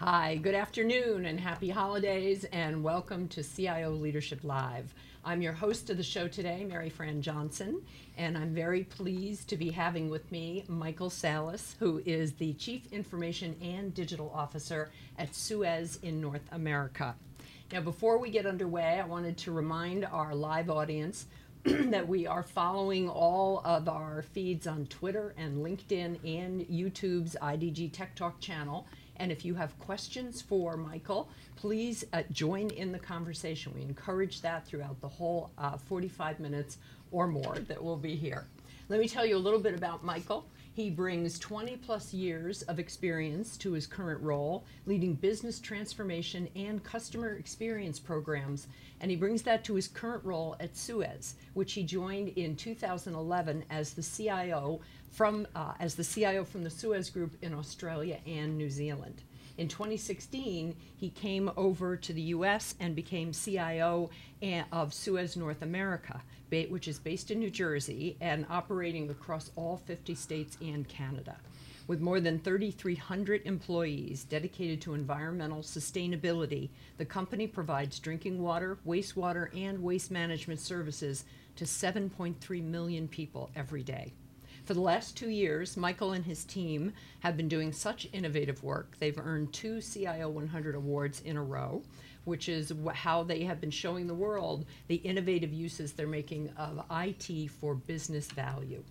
Hi, good afternoon and happy holidays, and welcome to CIO Leadership Live. I'm your host of the show today, Maryfran Johnson, and I'm very pleased to be having with me Michael Salas, who is the Chief Information and Digital Officer at Suez in North America. Now, before we get underway, I wanted to remind our live audience that we are following all of our feeds on Twitter and LinkedIn and YouTube's IDG Tech Talk channel and if you have questions for Michael, please uh, join in the conversation. We encourage that throughout the whole uh, 45 minutes or more that we'll be here. Let me tell you a little bit about Michael. He brings 20 plus years of experience to his current role, leading business transformation and customer experience programs, and he brings that to his current role at Suez, which he joined in 2011 as the CIO from uh, as the CIO from the Suez Group in Australia and New Zealand. In 2016, he came over to the U.S. and became CIO of Suez North America, which is based in New Jersey and operating across all 50 states and Canada. With more than 3,300 employees dedicated to environmental sustainability, the company provides drinking water, wastewater, and waste management services to 7.3 million people every day. For the last two years, Michael and his team have been doing such innovative work. They've earned two CIO 100 awards in a row, which is how they have been showing the world the innovative uses they're making of IT for business value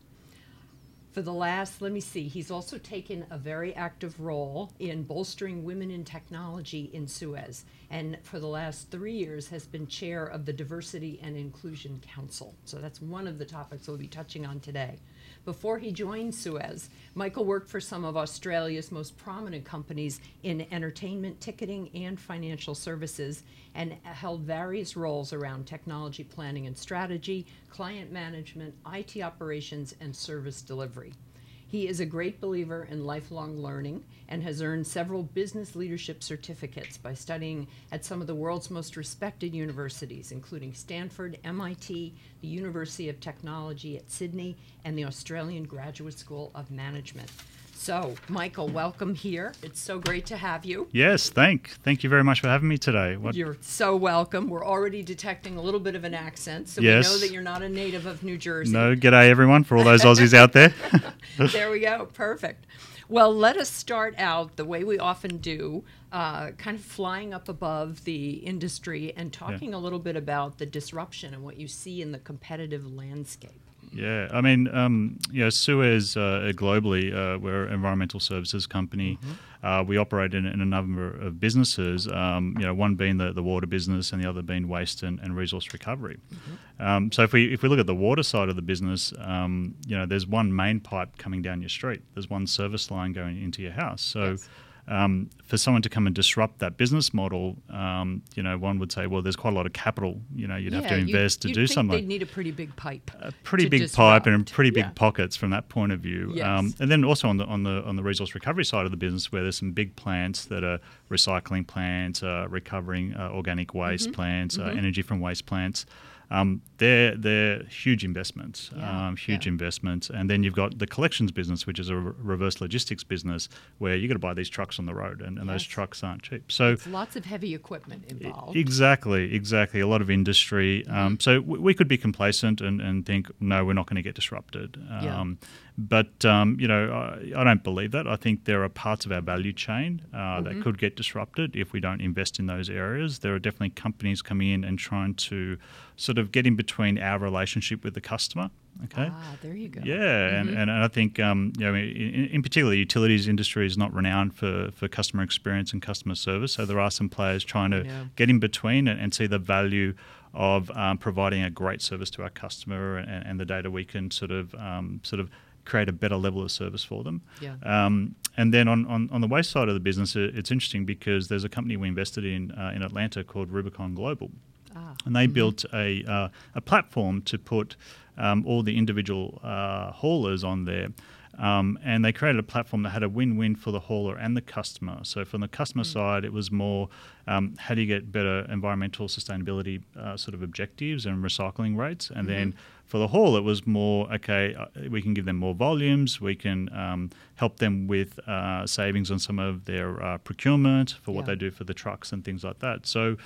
for the last, let me see, he's also taken a very active role in bolstering women in technology in Suez, and for the last three years has been chair of the Diversity and Inclusion Council. So that's one of the topics we'll be touching on today. Before he joined Suez, Michael worked for some of Australia's most prominent companies in entertainment, ticketing, and financial services, and held various roles around technology planning and strategy, client management, IT operations, and service delivery. He is a great believer in lifelong learning and has earned several business leadership certificates by studying at some of the world's most respected universities, including Stanford, MIT, the University of Technology at Sydney, and the Australian Graduate School of Management. So, Michael, welcome here. It's so great to have you. Yes, thank thank you very much for having me today. What? You're so welcome. We're already detecting a little bit of an accent, so yes. we know that you're not a native of New Jersey. No, g'day everyone for all those Aussies out there. there we go. Perfect. Well, let us start out the way we often do, uh, kind of flying up above the industry and talking yeah. a little bit about the disruption and what you see in the competitive landscape. Yeah, I mean, um, you know, Suez uh, globally, uh, we're an environmental services company. Mm-hmm. Uh, we operate in, in, a number of businesses. Um, you know, one being the, the water business, and the other being waste and, and resource recovery. Mm-hmm. Um, so if we if we look at the water side of the business, um, you know, there's one main pipe coming down your street. There's one service line going into your house. So. Yes um, for someone to come and disrupt that business model, um, you know, one would say, well, there's quite a lot of capital. You know, you'd yeah, have to invest to do something. They'd need a pretty big pipe. A pretty big disrupt. pipe and pretty big yeah. pockets from that point of view. Yes. Um, and then also on the on the on the resource recovery side of the business, where there's some big plants that are recycling plants, uh, recovering uh, organic waste mm-hmm. plants, uh, mm-hmm. Uh, energy from waste plants. Um, they're they're huge investments, yeah, um, huge yeah. investments, and then you've got the collections business, which is a re- reverse logistics business, where you got to buy these trucks on the road, and, and yes. those trucks aren't cheap. So it's lots of heavy equipment involved. Exactly, exactly. A lot of industry. Mm-hmm. Um, so w- we could be complacent and, and think, no, we're not going to get disrupted. Yeah. But um, you know, I, I, don't believe that. I think there are parts of our value chain uh, mm-hmm. that could get disrupted if we don't invest in those areas. There are definitely companies coming in and trying to sort of get in between our relationship with the customer. Okay. Ah, there you go. Yeah, mm-hmm. and, and I think um, you know, in, in, particular, the utilities industry is not renowned for, for customer experience and customer service. So there are some players trying to yeah. get in between and, and see the value of um, providing a great service to our customer and, and, the data we can sort of um, sort of create a better level of service for them. Yeah. Um, and then on, on, on, the waste side of the business, it's interesting because there's a company we invested in uh, in Atlanta called Rubicon Global. Ah. And they mm-hmm. built a, uh, a platform to put um, all the individual uh, haulers on there. Um, and they created a platform that had a win-win for the hauler and the customer. So from the customer mm. side, it was more um, how do you get better environmental sustainability uh, sort of objectives and recycling rates, and mm-hmm. then for the haul, it was more okay. Uh, we can give them more volumes. We can um, help them with uh, savings on some of their uh, procurement for what Yeah. they do for the trucks and things like that. So.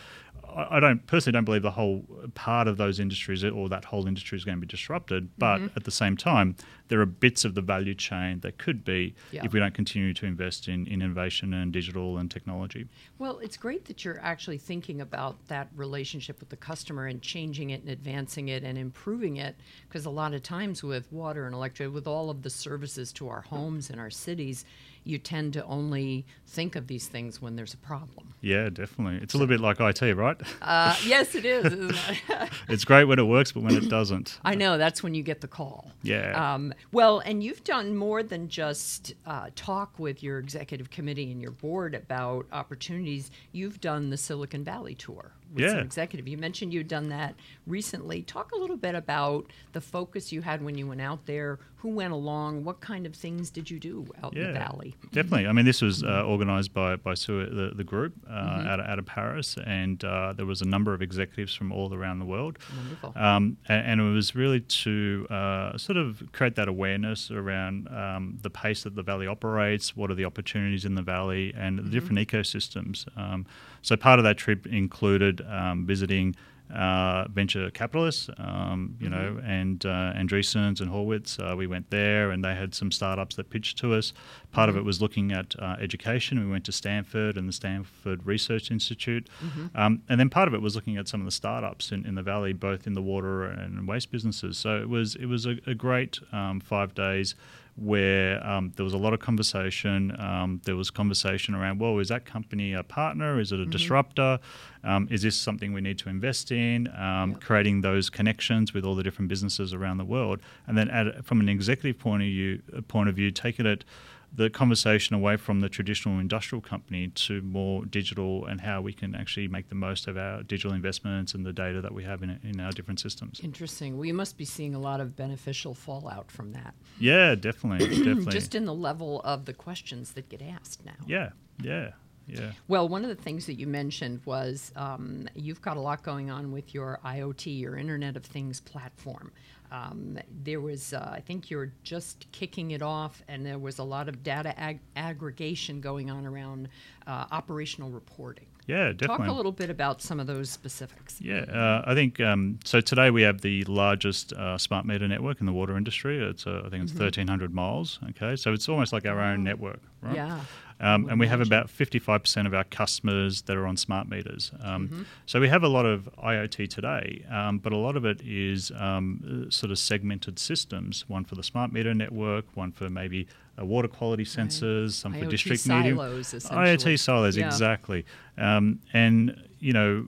I don't personally don't believe the whole part of those industries or that whole industry is going to be disrupted. But Mm-hmm. at the same time, there are bits of the value chain that could be Yeah. if we don't continue to invest in, in innovation and digital and technology. Well, it's great that you're actually thinking about that relationship with the customer and changing it and advancing it and improving it. Because a lot of times with water and electric, with all of the services to our homes and our cities, you tend to only think of these things when there's a problem. Yeah, definitely. It's a little bit like IT, right? Uh, yes, it is. It? it's great when it works, but when it doesn't. I know that's when you get the call. Yeah. Um, well, and you've done more than just uh, talk with your executive committee and your board about opportunities. You've done the Silicon Valley tour with some Yeah. executive. You mentioned you'd done that recently. Talk a little bit about the focus you had when you went out there. Who went along? What kind of things did you do out in the valley? Definitely. I mean, this was uh, organised by by Suez, the, the group uh, Mm-hmm. out, of, out of Paris, and uh, there was a number of executives from all around the world. Wonderful. Um, and, and it was really to uh, sort of create that awareness around um, the pace that the valley operates, what are the opportunities in the valley, and the different ecosystems. Um, so part of that trip included um, visiting. Uh, venture capitalists, um, you know, and uh, Andreessens and Horowitz. Uh, we went there, and they had some startups that pitched to us. Part of it was looking at uh, education. We went to Stanford and the Stanford Research Institute, um, and then part of it was looking at some of the startups in, in the valley, both in the water and waste businesses. So it was it was a, a great um, five days where um, there was a lot of conversation. Um, there was conversation around, well, is that company a partner? Is it a disruptor? Um, is this something we need to invest in? Um, Creating those connections with all the different businesses around the world, and then at, from an executive point of view, point of view, taking it the conversation away from the traditional industrial company to more digital and how we can actually make the most of our digital investments and the data that we have in, in our different systems. Interesting. Well, you must be seeing a lot of beneficial fallout from that, Yeah, definitely, definitely. just in the level of the questions that get asked now. yeah, yeah, yeah. Well, one of the things that you mentioned was um, you've got a lot going on with your IoT, your Internet of Things platform. Um, there was, uh, I think you're just kicking it off, and there was a lot of data ag- aggregation going on around uh, operational reporting. Yeah, definitely. Talk a little bit about some of those specifics. Yeah, uh, I think um, so. Today we have the largest uh, smart meter network in the water industry. It's uh, I think it's 1,300 miles. Okay, so it's almost like our own network, right? Yeah. Um, and we have about 55% of our customers that are on smart meters. Um, Mm-hmm. So we have a lot of IoT today, um, but a lot of it is um, sort of segmented systems. One for the smart meter network, one for maybe uh, water quality sensors, some for IoT district essentially. IoT silos, Yeah. exactly. Um, and you know,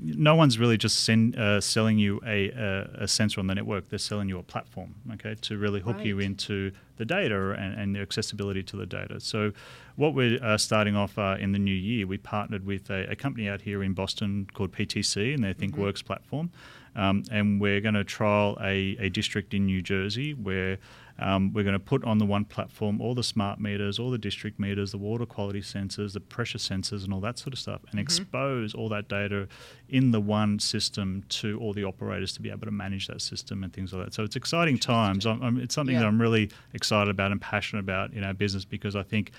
no one's really just send, uh, selling you a, a, a sensor on the network. They're selling you a platform, okay, to really hook you into the data and, and the accessibility to the data. So, what we're uh, starting off uh, in the new year, we partnered with a, a company out here in Boston called PTC and their ThingWorx platform. Um, and we're going to trial a, a district in New Jersey where um, we're going to put on the one platform all the smart meters, all the district meters, the water quality sensors, the pressure sensors, and all that sort of stuff, and expose all that data in the one system to all the operators to be able to manage that system and things like that. So it's exciting times. I'm, I'm, it's something that I'm really excited about and passionate about in our business because I think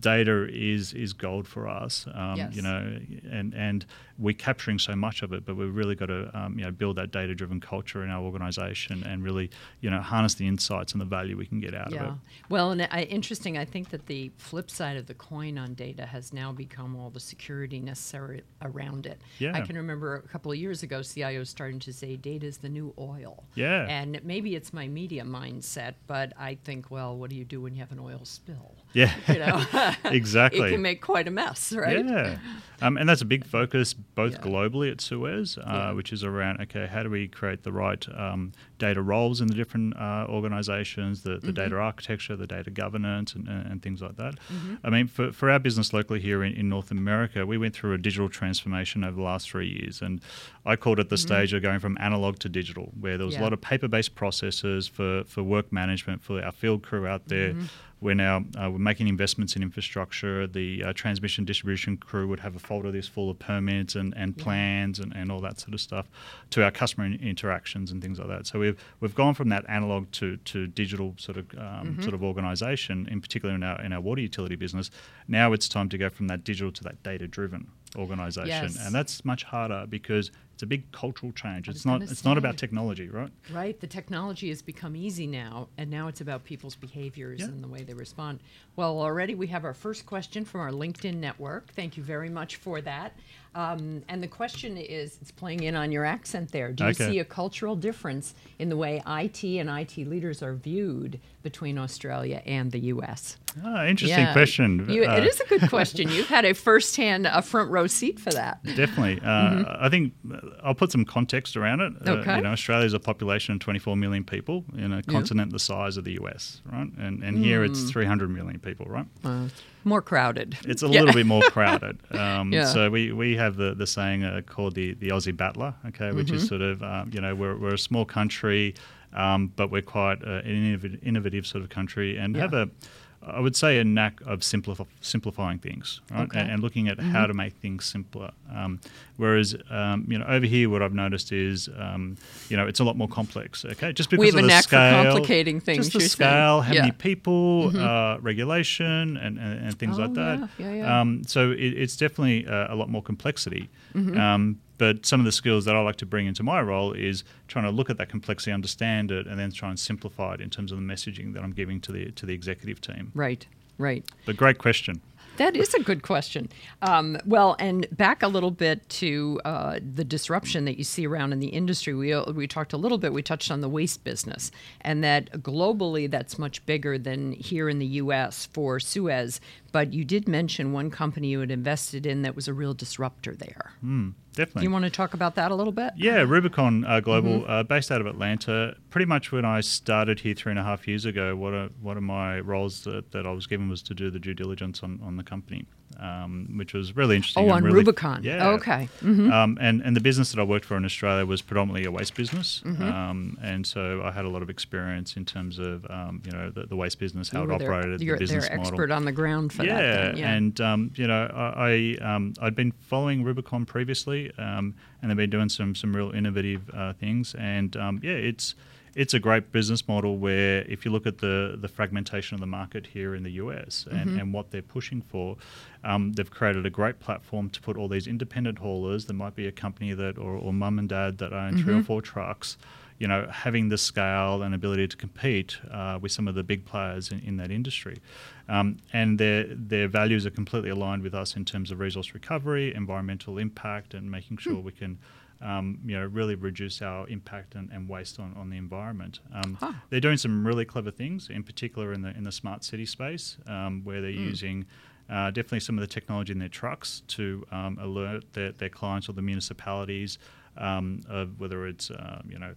data is is gold for us. Um, Yes. You know, and and we're capturing so much of it, but we've really got to um, you know build that data driven culture in our organisation and really you know harness the insights and the value we can get out of it. Well, and I, interesting. I think that the flip side of the coin on data has now become all the security necessary around it. Yeah. I can remember a couple of years ago, CIOs starting to say data is the new oil. Yeah. And maybe it's my media mindset, but I think, well, what do you do when you have an oil spill? Yeah. You know, Exactly. it can make quite a mess, right? Yeah, um, and that's a big focus both Yeah. globally at Suez, uh, Yeah. which is around okay, how do we create the right um, data roles in the different uh, organisations, the, Mm-hmm. data architecture, the data governance, and, and, things like that. Mm-hmm. I mean, for, for our business locally here in, in North America, we went through a digital transformation over the last three years, and I called it the stage of going from analog to digital, where there was Mm-hmm. Yeah. a lot of paper-based processes for, for work management for our field crew out there. We're now uh, we're making investments in infrastructure. The uh, transmission distribution crew would have a folder this full of permits and, and plans and, and all that sort of stuff to our customer in- interactions and things like that. So we've we've gone from that analog to, to digital sort of um, mm-hmm. sort of organisation, in particular in our in our water utility business. Now it's time to go from that digital to that data driven organisation, yes. and that's much harder because it's a big cultural change. It's not it's not about technology, right? Right. The technology has become easy now, and now it's about people's behaviors yeah. and the way they respond. Well, already we have our first question from our LinkedIn network. Thank you very much for that. Um, and the question is, it's playing in on your accent there. Do you okay. see a cultural difference in the way IT and IT leaders are viewed between Australia and the U.S.? Oh, ah, interesting yeah. question. You, uh, it is a good question. You've had a first-hand, a front row seat for that. Definitely. Uh, mm-hmm. I think I'll put some context around it. Okay. Uh, you know, Australia is a population of 24 million people in a continent the size of the U.S., right? And and mm. here it's mm. 300 million people, right? More crowded. It's a yeah. little bit more crowded. Um, yeah. So we, we have the, the saying uh, called the, the Aussie Battler, okay, which mm-hmm. is sort of, um, you know, we're, we're a small country, um, but we're quite uh, an innovative sort of country and yeah. have a I would say a knack of simplif- simplifying things, right? Okay. And, and, looking at mm-hmm. how to make things simpler. Um, whereas, um, you know, over here, what I've noticed is, um, you know, it's a lot more complex. Okay, just because we have of a the knack scale, for complicating things. Just the scale, saying. how yeah. many people, mm-hmm. uh, regulation, and, and, and things oh, like that. Yeah, yeah. Um, so it, it's definitely uh, a lot more complexity. Mm-hmm. But some of the skills that I like to bring into my role is trying to look at that complexity, understand it, and then try and simplify it in terms of the messaging that I'm giving to the to the executive team. Right. Right. But great question. That is a good question. Um, well, and back a little bit to uh, the disruption that you see around in the industry. We uh, we talked a little bit. We touched on the waste business, and that globally, that's much bigger than here in the U.S. for Suez. But you did mention one company you had invested in that was a real disruptor there. Mm, definitely. Do you want to talk about that a little bit? Yeah, Rubicon uh, Global, mm-hmm. uh, based out of Atlanta. Pretty much when I started here three and a half years ago, one of, one of my roles that, that I was given was to do the due diligence on, on the company um, which was really interesting. Oh, on really, Rubicon. Yeah. Okay. Mm-hmm. Um, and and the business that I worked for in Australia was predominantly a waste business, mm-hmm. um, and so I had a lot of experience in terms of um, you know the, the, waste business, how you it operated, their, the business model. expert on the ground for yeah, that. Then. Yeah, and um, you know I, I um, I'd been following Rubicon previously, and they've been doing some some real innovative uh, things, and yeah, it's it's a great business model where if you look at the, the fragmentation of the market here in the US and, mm-hmm. and what they're pushing for, um, they've created a great platform to put all these independent haulers. There might be a company that or, or mum and dad that own mm-hmm. three or mm-hmm. four trucks. You know, having the scale and ability to compete uh, with some of the big players in, in that industry, um, and their their values are completely aligned with us in terms of resource recovery, environmental impact, and making sure mm. we can um, you know, really reduce our impact and, and waste on, on the environment. Um, huh. They're doing some really clever things, in particular in the in the smart city space, um, where they're mm. using uh, definitely some of the technology in their trucks to um, alert their, their clients or the municipalities um, of whether it's uh, you know.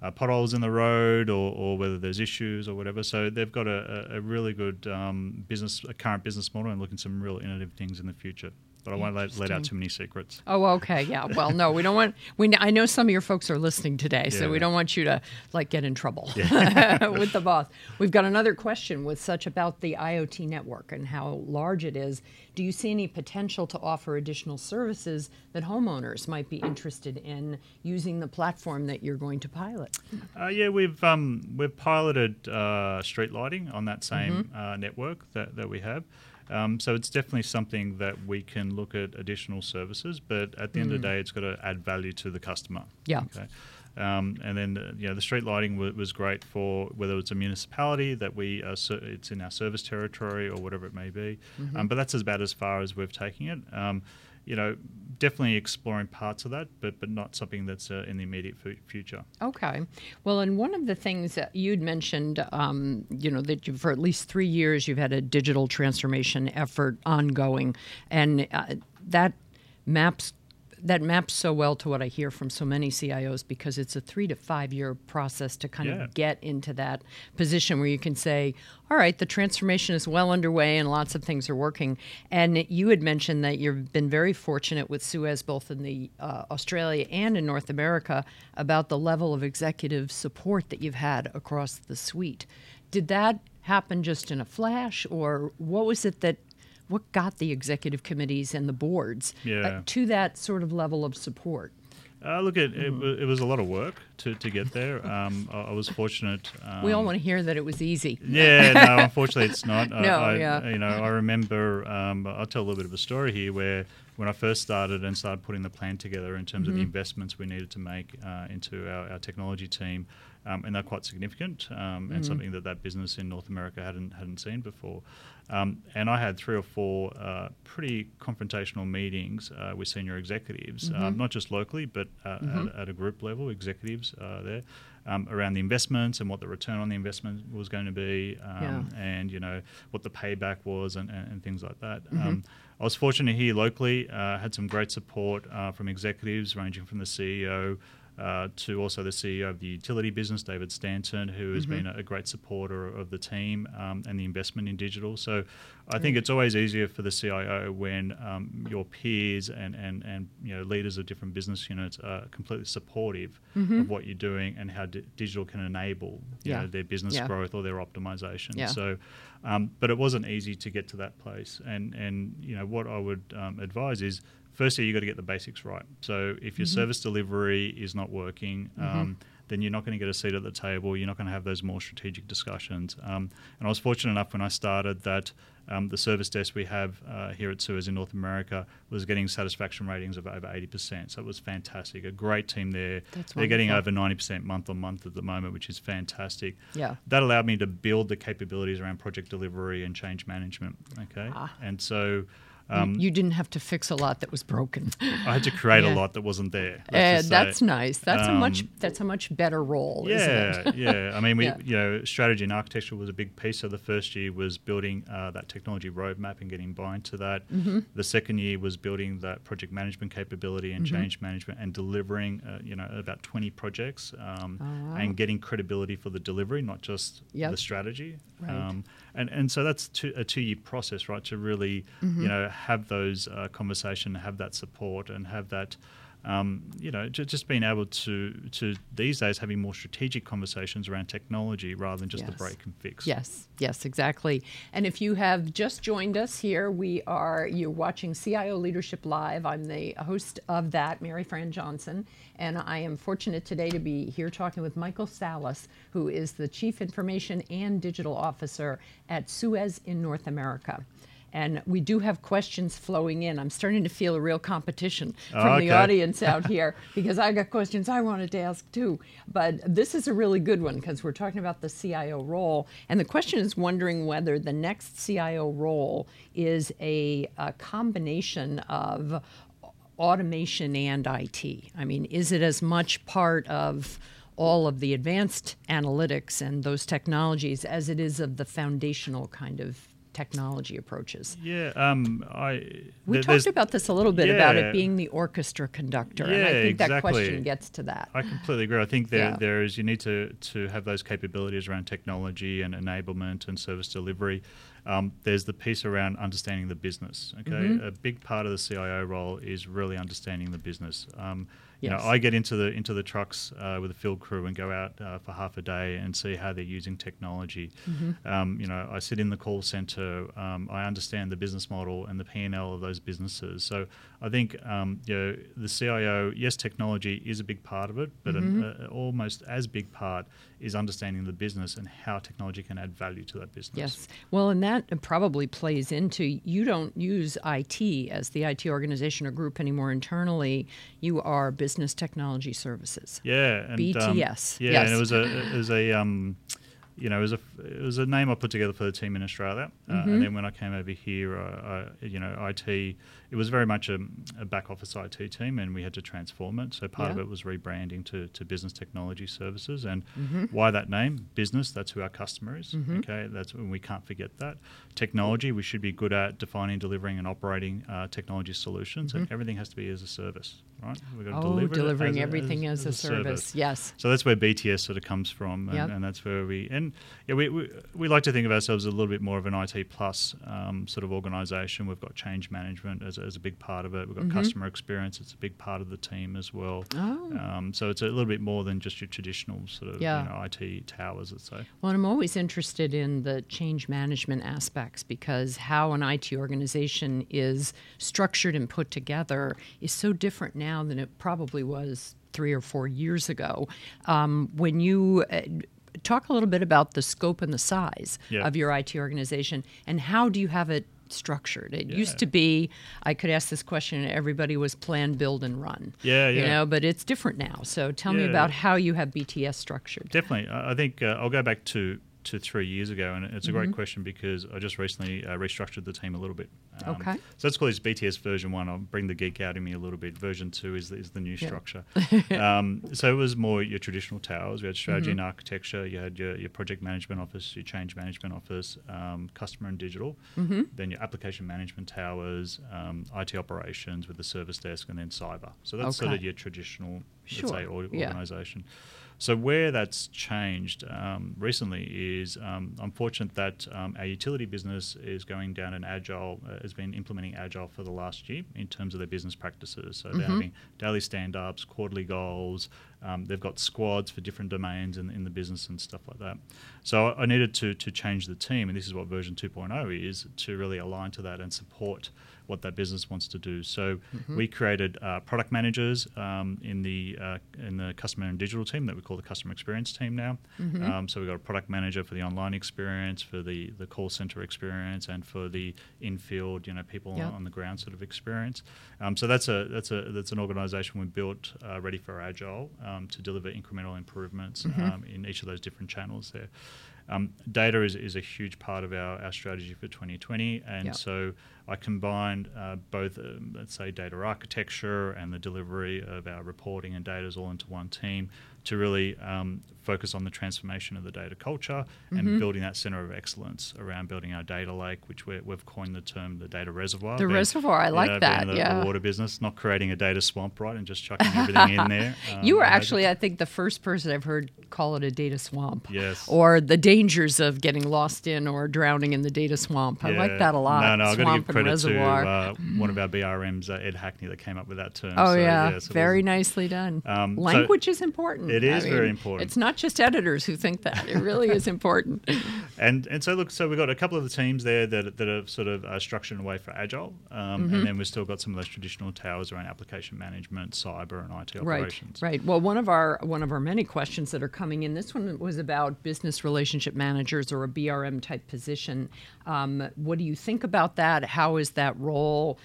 Uh, potholes in the road, or, or, whether there's issues or whatever. So they've got a, a really good um, business, a current business model, and looking some real innovative things in the future but I won't let, let out too many secrets. Oh, okay, yeah. Well, no, we don't want. We I know some of your folks are listening today, yeah, so we don't want you to like get in trouble yeah. with the boss. We've got another question with such about the IoT network and how large it is. Do you see any potential to offer additional services that homeowners might be interested in using the platform that you're going to pilot? Uh, yeah, we've um, we've piloted uh, street lighting on that same mm-hmm. uh, network that, that we have. Um, so it's definitely something that we can look at additional services, but at the mm. end of the mm. day, it's got to add value to the customer. Yeah. Okay. Um, and then uh, you know the street lighting w- was great for whether it's a municipality that we uh, ser- it's in our service territory or whatever it may be. Mm-hmm. Um, but that's about as far as we've taken it. Um, you know, definitely exploring parts of that, but but not something that's uh, in the immediate future. Okay. Well, and one of the things that you'd mentioned, um, you know, that for at least three years you've had a digital transformation effort ongoing, and uh, that maps that maps so well to what I hear from so many CIOs because it's a three to five year process to kind yeah. of get into that position where you can say, all right, the transformation is well underway and lots of things are working. And you had mentioned that you've been very fortunate with Suez, both in the uh, Australia and in North America, about the level of executive support that you've had across the suite. Did that happen just in a flash, or what was it that what got the executive committees and the boards uh, to that sort of level of support? Uh, look, it, it, it was a lot of work to, to get there. Um, I, I was fortunate. Um, we all want to hear that it was easy. Yeah, no, unfortunately, it's not. I- No, I, yeah. You know, I remember. Um, I'll tell a little bit of a story here where when I first started and started putting the plan together in terms of Mm-hmm. the investments we needed to make uh, into our, our technology team, um, and they're quite significant um, Mm-hmm. and something that that business in North America hadn't hadn't seen before. Um, and I had three or four uh, pretty confrontational meetings uh, with senior executives, Mm-hmm. um, not just locally, but uh, at, at a group level, executives uh, there, um, around the investments and what the return on the investment was going to be, um, and you know what the payback was, and, and, and things like that. Mm-hmm. Um, I was fortunate here locally, uh, had some great support uh, from executives, ranging from the CEO. Uh, to also the CEO of the utility business, David Stanton, who has been a, great supporter of the team um, and the investment in digital. So I think it's always easier for the CIO when um, your peers and, and, and you know leaders of different business units are completely supportive of what you're doing and how di- digital can enable you Yeah. know, their business Yeah. growth or their optimization. Yeah. So, um, but it wasn't easy to get to that place. And and you know what I would um, advise is firstly you got to get the basics right. So if your service delivery is not working. Um, then you're not going to get a seat at the table. You're not going to have those more strategic discussions. Um, and I was fortunate enough when I started that um, the service desk we have uh, here at Suez in North America was getting satisfaction ratings of over 80%. So it was fantastic. A great team there. That's They're getting over 90% month on month at the moment, which is fantastic. Yeah. That allowed me to build the capabilities around project delivery and change management. Okay. Ah. And so um, you didn't have to fix a lot that was broken. I had to create Yeah. a lot that wasn't there. Uh, that's nice. That's a much Um, that's a much better role, isn't Yeah, it? yeah. I mean, we, Yeah. you know, strategy and architecture was a big piece. So the first year was building uh, that technology roadmap and getting buy into that. Mm-hmm. The second year was building that project management capability and Mm-hmm. change management and delivering, uh, you know, about 20 projects um, Oh, wow. and getting credibility for the delivery, not just Yep. the strategy. Right. Um, and and so that's two, a two year process, right? To really, Mm-hmm. you know, have those uh, conversation, have that support, and have that. Um, you know, ju- just being able to to these days having more strategic conversations around technology rather than just the break and fix. Yes, yes, exactly. And if you have just joined us here, we are you're watching CIO Leadership Live. I'm the host of that, Maryfran Johnson, and I am fortunate today to be here talking with Michael Salas, who is the Chief Information and Digital Officer at Suez in North America. And we do have questions flowing in. I'm starting to feel a real competition ah, from the audience out here because I got questions I wanted to ask too. But this is a really good one because we're talking about the CIO role. And the question is wondering whether the next CIO role is a, a combination of automation and IT. I mean, is it as much part of all of the advanced analytics and those technologies as it is of the foundational kind of technology approaches? Yeah. Um. I. We talked about this a little bit about it being the orchestra conductor, and I Yeah, think that question gets to that. I completely agree. I think there Yeah. there is you need to to have those capabilities around technology and enablement and service delivery. Um, there's the piece around understanding the business. Okay, Mm-hmm. a big part of the CIO role is really understanding the business. Um, you Yes. know, I get into the into the trucks uh, with the field crew and go out uh, for half a day and see how they're using technology. Mm-hmm. Um, you know, I sit in the call center. Um, I understand the business model and the P and L of those businesses. So I think um, you know the CIO. Yes, technology is a big part of it, but Mm-hmm. an uh, almost as big part is understanding the business and how technology can add value to that business. Yes. Well, and that probably plays into you don't use IT as the IT organization or group anymore internally. You are business technology services. Yeah, and um, BTS, yeah, yes. and it was a it was a um, you know, it was a it was a name I put together for the team in Australia, uh, Mm-hmm. and then when I came over here, uh, I, you know, IT it was very much a, a back office IT team, and we had to transform it. So part of it was rebranding to, to business technology services, and Mm-hmm. why that name? Business. That's who our customer is. Okay, that's when we can't forget that. Technology. We should be good at defining, delivering, and operating uh, technology solutions, and everything has to be as a service, right? We've got to Mm-hmm. Oh, deliver delivering as a- everything as, a, service. Yes. so that's where BTS sort of comes from, and, Yep. and that's where we and yeah, we, we we like to think of ourselves as a little bit more of an IT plus um, sort of organisation. We've got change management as is, is a big part of it. We've got Mm-hmm. customer experience; it's a big part of the team as well. Oh. Um, so it's a little bit more than just your traditional sort of Yeah. you know, IT towers, let's say. Well, I'm always interested in the change management aspects because how an IT organization is structured and put together is so different now than it probably was three or four years ago. Um, when you uh, talk a little bit about the scope and the size Yeah. of your IT organization and how do you have it structured? It Yeah. used to be I could ask this question and everybody was plan, build, and run. Yeah, yeah. You know, but it's different now. So tell me about how you have BTS structured. Definitely. I I think uh, I'll go back to, to three years ago, and it's a Mm-hmm. great question because I just recently uh, restructured the team a little bit. Um, Okay. So let's call this BTS version one. I'll bring the geek out in me a little bit. Version two is the, is the new Yeah. structure. um, so it was more your traditional towers. We had strategy Mm-hmm. and architecture. You had your, your project management office, your change management office, um, customer and digital. Mm-hmm. Then your application management towers, um, IT operations with the service desk, and then cyber. So that's sort of your traditional, Sure. let's say, or- Yeah. So where that's changed um, recently is um, I'm fortunate that um, our utility business is going down an agile, uh, has been implementing agile for the last year in terms of their business practices. So they're having daily stand-ups, quarterly goals. Um, they've got squads for different domains in, in the business and stuff like that. So I needed to to change the team, and this is what version 2.0 is to really align to that and support what that business wants to do. So we created uh, product managers um, in the uh, in the customer and digital team that we call the customer experience team now. Um, so we've got a product manager for the online experience, for the the call center experience, and for the in-field, you know, people Yeah. on, on the ground sort of experience. Um, so that's a that's a that's an organisation we built uh, ready for agile um, to deliver incremental improvements um, in each of those different channels there. Um, data is, is a huge part of our, our strategy for 2020, and Yeah. so I combined uh, both, um, let's say, data architecture and the delivery of our reporting and data is all into one team to really um, focus on the transformation of the data culture Mm-hmm. and building that center of excellence around building our data lake, which we we've coined the term the data reservoir. The being- reservoir, I like that, The, yeah. the water business, not creating a data swamp, right, and just chucking everything in there. You Um, were actually, I think, the first person I've heard call it a data swamp. Yes. Or the dangers of getting lost in or drowning in the data swamp. I like that a lot. No, no, I've got to give credit reservoir. to uh, one of our BRMs, uh, Ed Hackney, that came up with that term. oh, So, yeah. yes, it very nicely done. Um, so- Language is important. It is very important. It's not just editors who think that. It really is important. And and so look, so we've got a couple of the teams there that, that are sort of uh, structured in a way for agile, um, Mm-hmm. and then we've still got some of those traditional towers around application management, cyber, and IT operations. right. Right. Well, one of our one of our many questions that are coming in. This one was about business relationship managers or a BRM type position. Um, what do you think about that? How is that role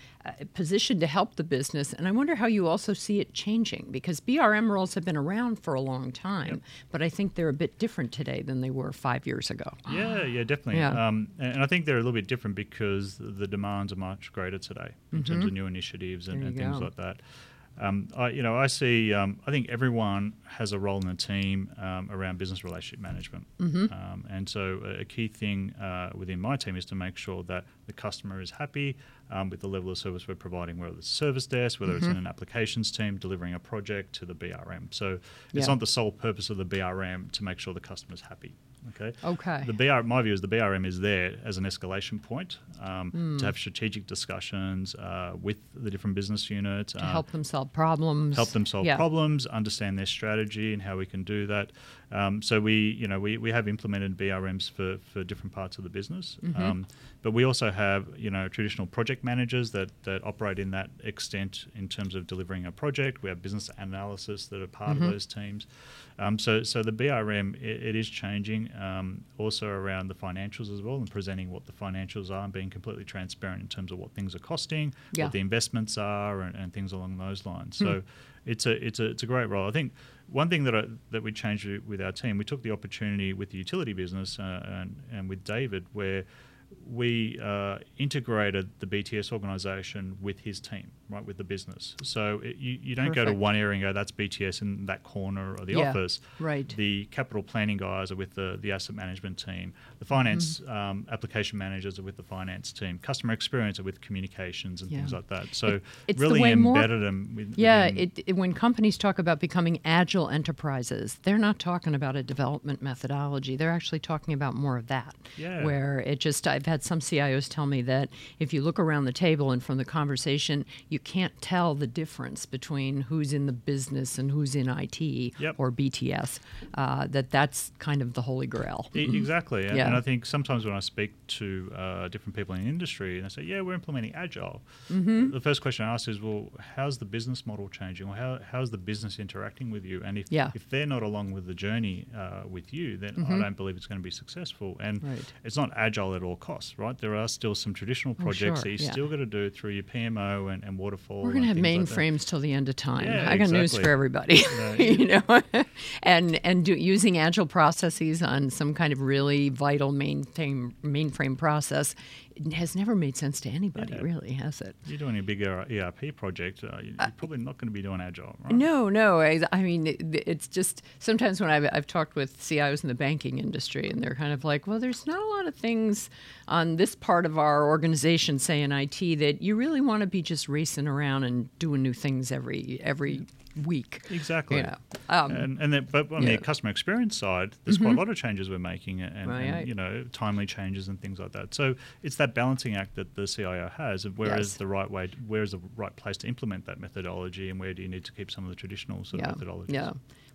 positioned to help the business? And I wonder how you also see it changing because BRM roles have been around for a long time, but I think they're a bit different today than they were five years ago. Yeah, yeah, definitely. Yeah. Um, and and I think they're a little bit different because the demands are much greater today in terms of new initiatives and, Mm-hmm. And things like that. Um, I, you know, I see. Um, I think everyone has a role in the team um, around business relationship management, Mm-hmm. um, and so a, a key thing uh, within my team is to make sure that the customer is happy um, with the level of service we're providing, whether it's service desk, whether Mm-hmm. it's in an applications team delivering a project to the BRM. So it's Yeah. not the sole purpose of the BRM to make sure the customer's happy. Okay. Okay. The BR, my view is the BRM is there as an escalation point um, Hmm. to have strategic discussions uh, with the different business units, to uh, help them solve problems. help them solve Yeah. problems, understand their strategy and how we can do that. Um, so we, you know, we, we have implemented BRMs for, for different parts of the business, Mm-hmm. um, but we also have, you know, traditional project managers that, that operate in that extent in terms of delivering a project. We have business analysis that are part Mm-hmm. of those teams. Um, so, so the BRM it, it is changing, um, also around the financials as well, and presenting what the financials are and being completely transparent in terms of what things are costing, Yeah. what the investments are, and, and things along those lines. Hmm. So, it's a it's a it's a great role. I think one thing that I, that we changed with- our team, we took the opportunity with the utility business uh, and and with David where we uh, integrated the BTS organization with his team. Right, with the business. So it, you, you don't go to one area and go, that's BTS in that corner of the Yeah, office. right. The capital planning guys are with the, the asset management team. The finance Mm-hmm. um, application managers are with the finance team. Customer experience are with communications and things like that. So It- it's really way more- embedded them. With, Yeah, it, it- when companies talk about becoming agile enterprises, they're not talking about a development methodology. They're actually talking about more of that. Yeah. Where it just, I've had some CIOs tell me that if you look around the table and from the conversation, you can't tell the difference between who's in the business and who's in IT Yep. or BTS. Uh, that that's kind of the holy grail. E- Exactly, and, Mm-hmm. Yeah. and I think sometimes when I speak to uh, different people in the industry and I say, "Yeah, we're implementing agile," Mm-hmm. the first question I ask is, "Well, how's the business model changing, or how, how's the business interacting with you?" And if Yeah. if they're not along with the journey uh, with you, then I don't believe it's going to be successful. And Mm-hmm. Right. it's not agile at all costs, right? There are still some traditional Oh, projects sure, that you yeah. still got to do through your PMO and, and waterfall. We're going to have things like mainframes till the end of time. Yeah, I got news for everybody. You know, and and do, using agile processes on some kind of really vital mainframe mainframe process has never made sense to anybody, Yeah. really, has it? You're doing a big ERP project, uh, you- you're probably not going to be doing agile, right? No, no. I, I mean, it, it's just sometimes when I've, I've talked with CIOs in the banking industry, and they're kind of like, well, there's not a lot of things on this part of our organization, say in IT, that you really want to be just racing around and doing new things every every week. Exactly. You know, um, and and then, but on yeah. Mm-hmm. the customer experience side, there's quite a lot of changes we're making, and, and, Right. you know timely changes and things like that. So it's that balancing act that the CIO has of where Yes. is the right way, where is the right place to implement that methodology, and where do you need to keep some of the traditional sort yeah, of methodologies. Yeah.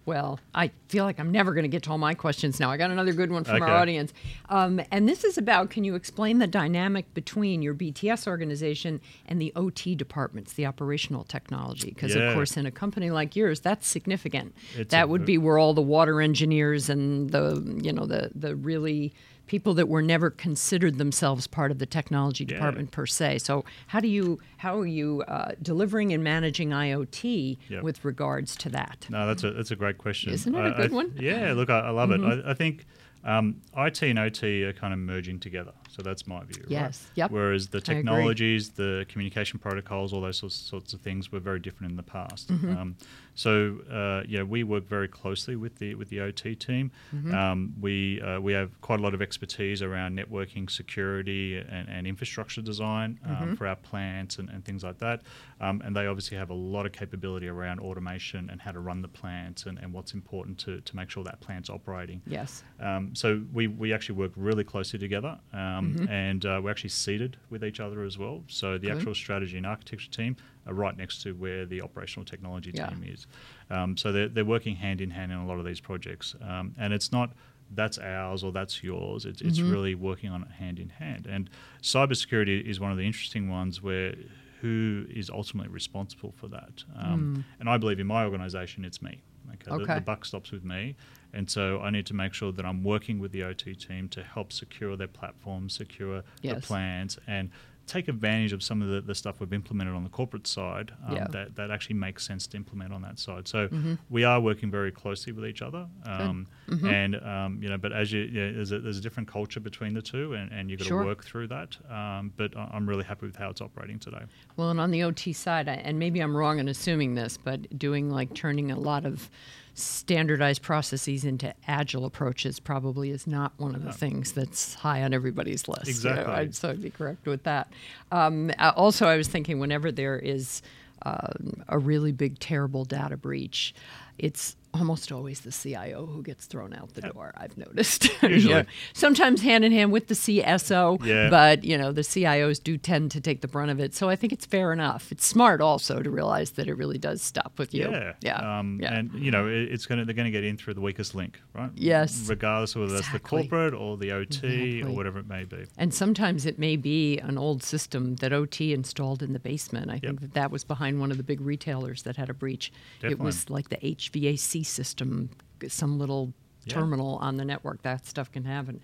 Well, I feel like I'm never going to get to all my questions now. I got another good one from our audience. Um, and this is about can you explain the dynamic between your BTS organization and the OT departments, the operational technology? Because, Yeah. of course, in a company like yours, that's significant. It's that a would be where all the water engineers and the, you know, the, the really people that were never considered themselves part of the technology Yeah. department per se. So how do you how are you uh, delivering and managing IoT Yep. with regards to that? No, that's a that's a great question. Isn't it a I- I good th- one? Mm-hmm. Yeah, look, I, I love it. I, I think um, IT and OT are kind of merging together. So that's my view. right? Yes, yep. Whereas the technologies, the communication protocols, all those sorts, sorts of things were very different in the past. Mm-hmm. Um, so uh, yeah, we work very closely with the with the OT team. Mm-hmm. Um, we uh, we have quite a lot of expertise around networking, security, and, and infrastructure design um, Mm-hmm. for our plants and, and things like that. Um, and they obviously have a lot of capability around automation and how to run the plants and, and what's important to, to make sure that plant's operating. Yes. Um, so we, we actually work really closely together, um, Mm-hmm. and uh, we're actually seated with each other as well. So the actual strategy and architecture team are right next to where the operational technology Yeah. team is. Um, so they're, they're working hand in hand in a lot of these projects, um, and it's not that's ours or that's yours. It's, it's Mm-hmm. really working on it hand in hand. And cybersecurity is one of the interesting ones where who is ultimately responsible for that? Um, And I believe in my organisation, it's me. Okay, The. Okay. the buck stops with me, and so I need to make sure that I'm working with the OT team to help secure their platform, secure the plans, and take advantage of some of the, the stuff we've implemented on the corporate side um, Yeah. that, that actually makes sense to implement on that side. So Mm-hmm. we are working very closely with each other, um, Mm-hmm. and um, you know, but as you, yeah, there's a, there's a different culture between the two, and, and you've got Sure. to work through that. Um, but I'm really happy with how it's operating today. Well, and on the OT side, I, and maybe I'm wrong in assuming this, but doing like turning a lot of standardized processes into agile approaches probably is not one of the things that's high on everybody's list. you know, Exactly. I'd, so I'd be correct with that. Um, uh, also, I was thinking whenever there is um, a really big, terrible data breach, it's almost always the CIO who gets thrown out the door. I've noticed. Usually. know, sometimes hand in hand with the CSO, Yeah. but you know the CIOs do tend to take the brunt of it. So I think it's fair enough. It's smart also to realize that it really does stop with you. Yeah, yeah, Um, yeah. And you know, it, it's gonna they're gonna get in through the weakest link, right? Yes. Regardless of whether that's the corporate or the OT Exactly. or whatever it may be. And sometimes it may be an old system that OT installed in the basement. I think that that was behind one of the big retailers that had a breach. Definitely. It was like the HVAC system, some little Yeah. terminal on the network. That stuff can happen.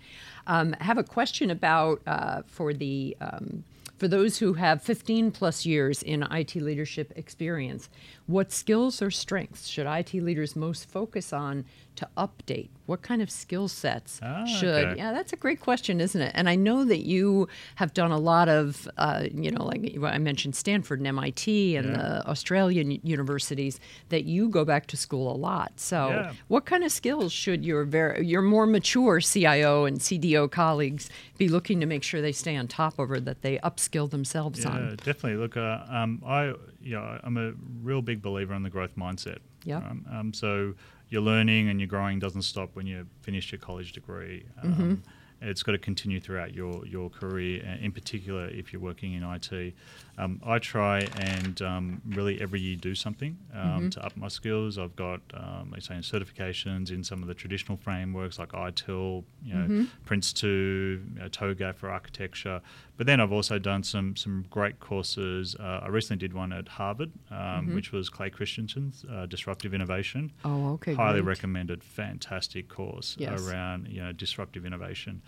Um, I have a question about uh, for the. Um, for those who have 15 plus years in IT leadership experience, what skills or strengths should IT leaders most focus on to update What kind of skill sets Ah, should? okay. Yeah, that's a great question, isn't it? And I know that you have done a lot of, uh, you know, like I mentioned Stanford and MIT and Yeah. the Australian universities, that you go back to school a lot. So, Yeah. what kind of skills should your very your more mature CIO and CDO colleagues be looking to make sure they stay on top of, or that they upskill themselves Yeah, on? definitely. Look, uh, um, I know, I'm a real big believer in the growth mindset. Yeah. Um, um, so your learning and your growing doesn't stop when you finish your college degree. Um, It's got to continue throughout your, your career, in particular if you're working in IT. Um, I try and um, really every year do something um, to up my skills. I've got, um, like saying, certifications in some of the traditional frameworks like ITIL, you know, Prince 2, you know, TOGAF for architecture. But then I've also done some some great courses. Uh, I recently did one at Harvard, um, which was Clay Christensen's uh, Disruptive Innovation. Oh, okay, Highly great. recommended. Fantastic course Yes. around you know disruptive innovation.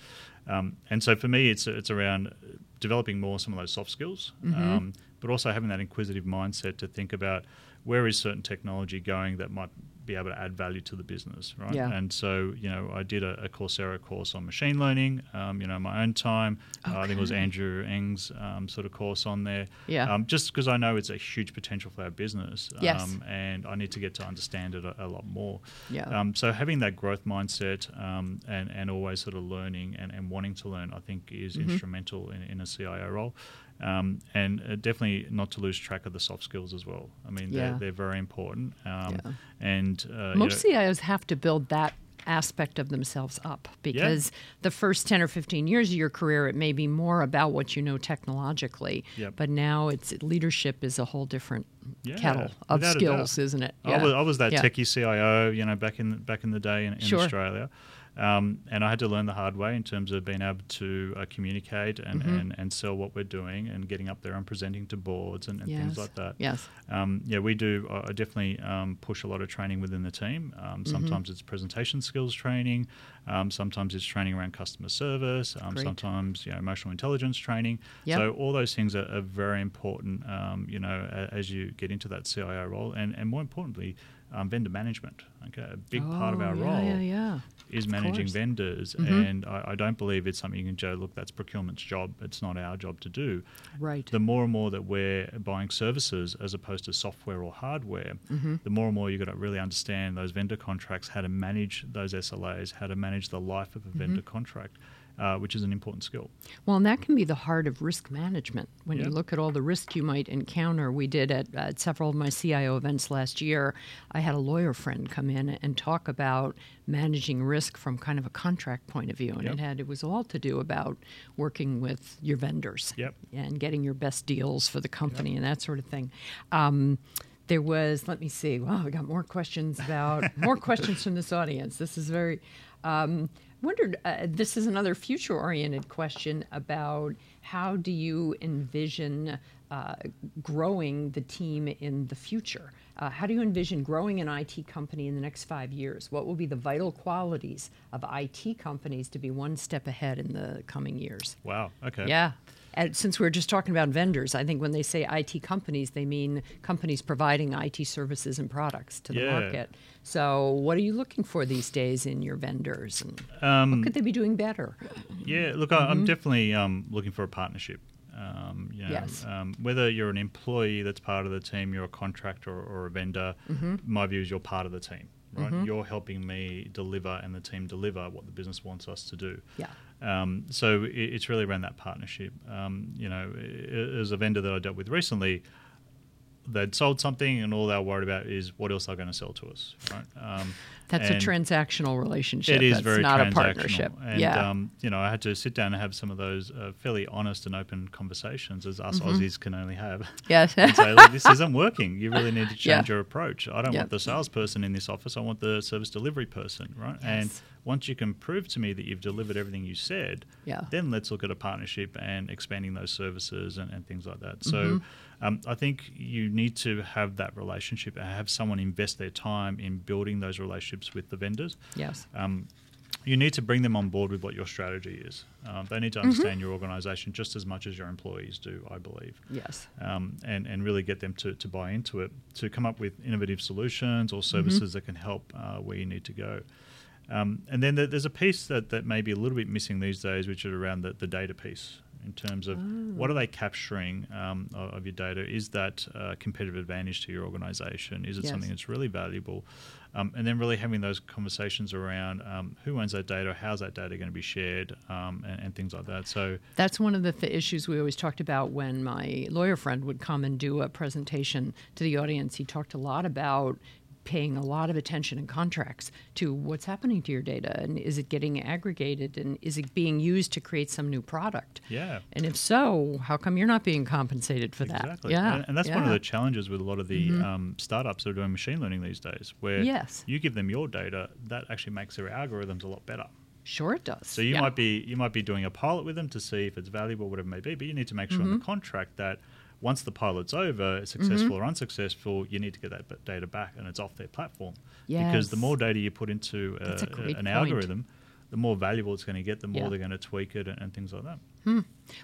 Um, and so for me, it's it's around developing more some of those soft skills, Mm-hmm. um, but also having that inquisitive mindset to think about where is certain technology going that might be able to add value to the business, right? Yeah. And so, you know, I did a, a Coursera course on machine learning, um, you know, my own time. Uh, I think it was Andrew Ng's um, sort of course on there. Yeah. Um, just because I know it's a huge potential for our business. Yes. Um, and I need to get to understand it a, a lot more. Yeah. Um, so having that growth mindset um, and, and always sort of learning and, and wanting to learn, I think, is Mm-hmm. instrumental in, in a CIO role. Um, and uh, definitely not to lose track of the soft skills as well. I mean, Yeah. they're, they're very important. Um, Yeah. And uh, you Most know- CIOs have to build that aspect of themselves up because the first 10 or 15 years of your career it may be more about what you know technologically Yep. but now it's leadership is a whole different Yeah, kettle of skills isn't it I, was, I was that Yeah. techie CIO, you know, back in back in the day in, in Sure. Australia, um, and I had to learn the hard way in terms of being able to uh, communicate and, Mm-hmm. and, and sell what we're doing and getting up there and presenting to boards and, and things like that. yes Um, yeah, we do. I I definitely um, push a lot of training within the team. Mm-hmm. Um, sometimes it's presentation skills training. Um, sometimes it's training around customer service. Um, sometimes you know emotional intelligence training. Yep. So all those things are, are very important. Um, you know, as you get into that CIO role, and and more importantly, um, vendor management. Okay, a big part of Oh, our yeah, role yeah yeah is managing vendors, Mhm. and I, I don't believe it's something you can Joe. Look, that's procurement's job. It's not our job to do right the more and more that we're buying services as opposed to software or hardware, the more and more you've got to really understand those vendor contracts, how to manage those SLAs, how to manage the life of a vendor contract, uh, which is an important skill. Well, and that can be the heart of risk management. When Yeah. you look at all the risk you might encounter, we did at, at several of my CIO events last year. I had a lawyer friend come in and talk about managing risk from kind of a contract point of view, and Yep. it had it was all to do about working with your vendors Yep. and getting your best deals for the company and that sort of thing. Um, there was, let me see. Wow, we got more questions about more questions from this audience. This is very. Um, wondered. Uh, this is another future-oriented question about how do you envision uh, growing the team in the future? Uh, how do you envision growing an IT company in the next five years? What will be the vital qualities of IT companies to be one step ahead in the coming years? Wow. Okay. Yeah. And since we are just talking about vendors, I think when they say IT companies, they mean companies providing IT services and products to the Yeah. market. So, what are you looking for these days in your vendors? And Um, what could they be doing better? Yeah, look, I I'm definitely um, looking for a partnership. Um, you know, Yes. um, whether you're an employee that's part of the team, you're a contractor or, or a vendor, my view is you're part of the team, right? You're helping me deliver and the team deliver what the business wants us to do. Yeah. Um, so it, it's really around that partnership. Um, you know, as a vendor that I dealt with recently, they'd sold something and all they were worried about is what else they're going to sell to us, right? Um, That's a transactional relationship. it is That's very not a transactional. partnership. And, yeah. um, you know, I had to sit down and have some of those uh, fairly honest and open conversations as us Mm-hmm. Aussies can only have. yes. and say, look, this isn't working. You really need to Yeah. change your approach. I don't Yeah. want the salesperson in this office. I want the service delivery person, right? And Yes. Once you can prove to me that you've delivered everything you said, Yeah. then let's look at a partnership and expanding those services and, and things like that. So Mm-hmm. um, I think you need to have that relationship and have someone invest their time in building those relationships with the vendors yes. um, you need to bring them on board with what your strategy is. Um, they need to Mm-hmm. understand your organisation just as much as your employees do, I believe, Yes. um, and and really get them to, to buy into it, to come up with innovative solutions Mm-hmm. or services that can help uh, where you need to go. Um, and then there's a piece that, that may be a little bit missing these days, which is around the, the data piece in terms of oh. what are they capturing um, of, your data? Is that a competitive advantage to your organization? Is it yes. something that's really valuable? Um, and then really having those conversations around um, who owns that data, how's that data going to be shared, um, and, and, things like that. So that's one of the th- issues we always talked about when my lawyer friend would come and do a presentation to the audience. He talked a lot about paying a lot of attention in contracts to what's happening to your data and is it getting aggregated and is it being used to create some new product? Yeah. And if so, how come you're not being compensated for exactly. that? Exactly. Yeah. And, and that's yeah. one of the challenges with a lot of the mm-hmm. um, startups that are doing machine learning these days, where yes. you give them your data, that actually makes their algorithms a lot better. Sure, it does. So you yeah. might be you might be doing a pilot with them to see if it's valuable, whatever it may be, but you need to make sure mm-hmm. in the contract that once the pilot's over, successful mm-hmm. or unsuccessful, you need to get that data back and it's off their platform. Yes. Because the more data you put into a, a an point. algorithm, the more valuable it's going to get, the more yeah. they're going to tweak it and, and things like that. Hmm.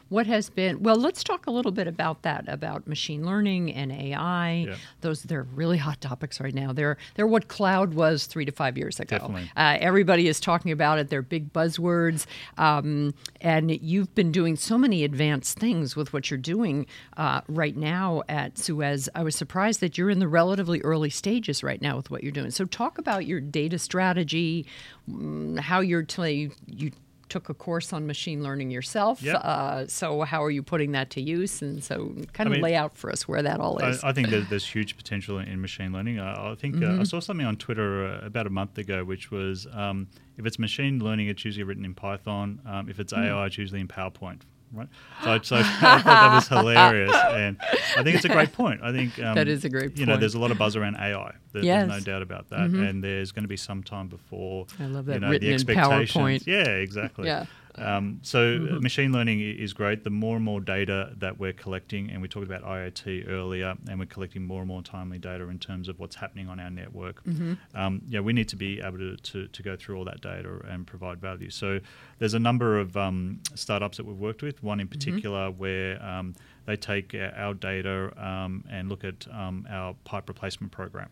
What has been well? Let's talk a little bit about that, about machine learning and AI. Yeah. Those they're really hot topics right now. They're they're what cloud was three to five years ago. Definitely. Uh, everybody is talking about it. They're big buzzwords, um, and you've been doing so many advanced things with what you're doing uh, right now at Suez. I was surprised that you're in the relatively early stages right now with what you're doing. So talk about your data strategy, mm, how you're t- you took a course on machine learning yourself. Yep. Uh, so how are you putting that to use? And so kind of I mean, lay out for us where that all is. I, I think there's, there's, huge potential in, in machine learning. I, I think mm-hmm. uh, I saw something on Twitter uh, about a month ago, which was um, if it's machine learning, it's usually written in Python. Um, if it's mm. AI, it's usually in PowerPoint right? So, so I thought that was hilarious, and I think it's a great point. I think um, that is a great. You know, there's a lot of buzz around AI. There's, yes. there's no doubt about that, mm-hmm. and there's going to be some time before. I love that you know, written the expectations. in PowerPoint. Yeah, exactly. yeah. Um, so mm-hmm. machine learning is great. The more and more data that we're collecting, and we talked about IoT earlier, and we're collecting more and more timely data in terms of what's happening on our network. Mm-hmm. Um, yeah, we need to be able to, to, to, go through all that data and provide value. So there's a number of um, startups that we've worked with. One in mm-hmm. particular mm-hmm. where um, they take our data um, and look at um, our pipe replacement program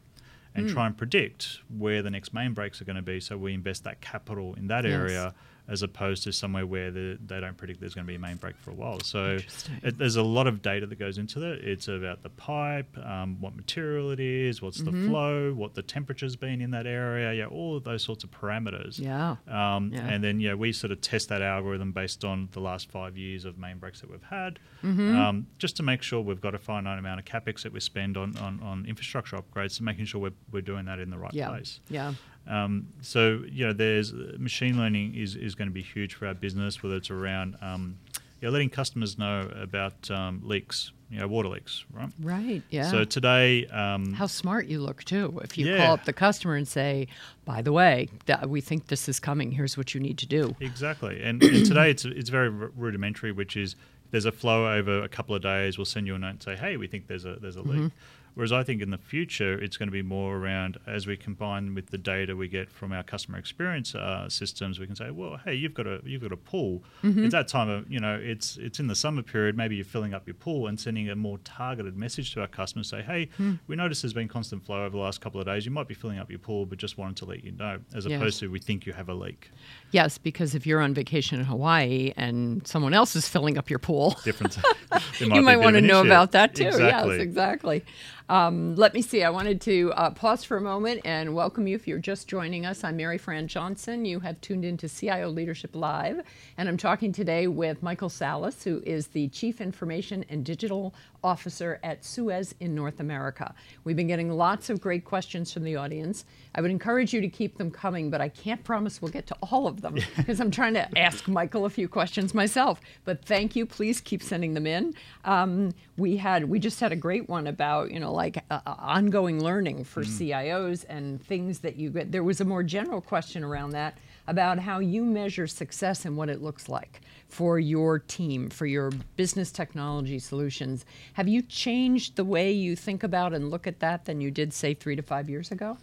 and mm. try and predict where the next main breaks are going to be. So we invest that capital in that yes. area as opposed to somewhere where the, they don't predict there's going to be a main break for a while. So it, there's a lot of data that goes into that. It's about the pipe, um, what material it is, what's mm-hmm. the flow, what the temperature's been in that area, yeah, all of those sorts of parameters. Yeah. Um, yeah. And then yeah, we sort of test that algorithm based on the last five years of main breaks that we've had, mm-hmm. um, just to make sure we've got a finite amount of capex that we spend on, on, on infrastructure upgrades, so making sure we're, we're doing that in the right yeah. place. Yeah. Um, so you know, there's machine learning is, is going to be huge for our business, whether it's around um, you know, letting customers know about um, leaks, you know, water leaks, right? Right. Yeah. So today, um, how smart you look too. If you yeah. call up the customer and say, "By the way, th- we think this is coming. Here's what you need to do." Exactly. And, and today, it's it's very rudimentary, which is there's a flow over a couple of days. We'll send you a note and say, "Hey, we think there's a there's a leak." Whereas I think in the future, it's going to be more around as we combine with the data we get from our customer experience uh, systems, we can say, well, hey, you've got a you've got a pool. Mm-hmm. It's that time of you know, it's it's in the summer period. Maybe you're filling up your pool and sending a more targeted message to our customers. Say, hey, mm. we notice there's been constant flow over the last couple of days. You might be filling up your pool, but just wanted to let you know, as yes. opposed to we think you have a leak. Yes, because if you're on vacation in Hawaii and someone else is filling up your pool, different. you might want to know issue. about that too. Exactly. Yes, exactly. Um, let me see. I wanted to uh, pause for a moment and welcome you if you're just joining us. I'm Maryfran Johnson. You have tuned into CIO Leadership Live, and I'm talking today with Michael Salas, who is the Chief Information and Digital Officer at Suez in North America. We've been getting lots of great questions from the audience. I would encourage you to keep them coming, but I can't promise we'll get to all of them because I'm trying to ask Michael a few questions myself. But thank you. Please keep sending them in. Um, we had we just had a great one about you know like uh, uh ongoing learning for mm. CIOs and things that you get. There was a more general question around that about how you measure success and what it looks like for your team, for your business technology solutions. Have you changed the way you think about and look at that than you did, say, three to five years ago?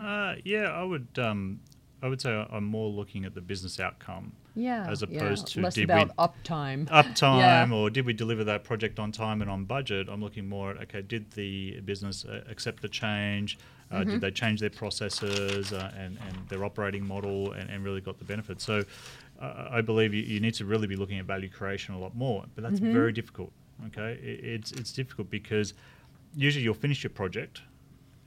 Uh, yeah, I would. Um, I would say I'm more looking at the business outcome Yeah. as yeah. opposed to less did about we uptime. uptime Yeah. or did we deliver that project on time and on budget i'm looking more at okay did the business uh, accept the change uh, Mm-hmm. did they change their processes uh, and, and their operating model and, and really got the benefits so uh, i believe you, you need to really be looking at value creation a lot more but that's Mm-hmm. very difficult okay it, it's it's difficult because usually you'll finish your project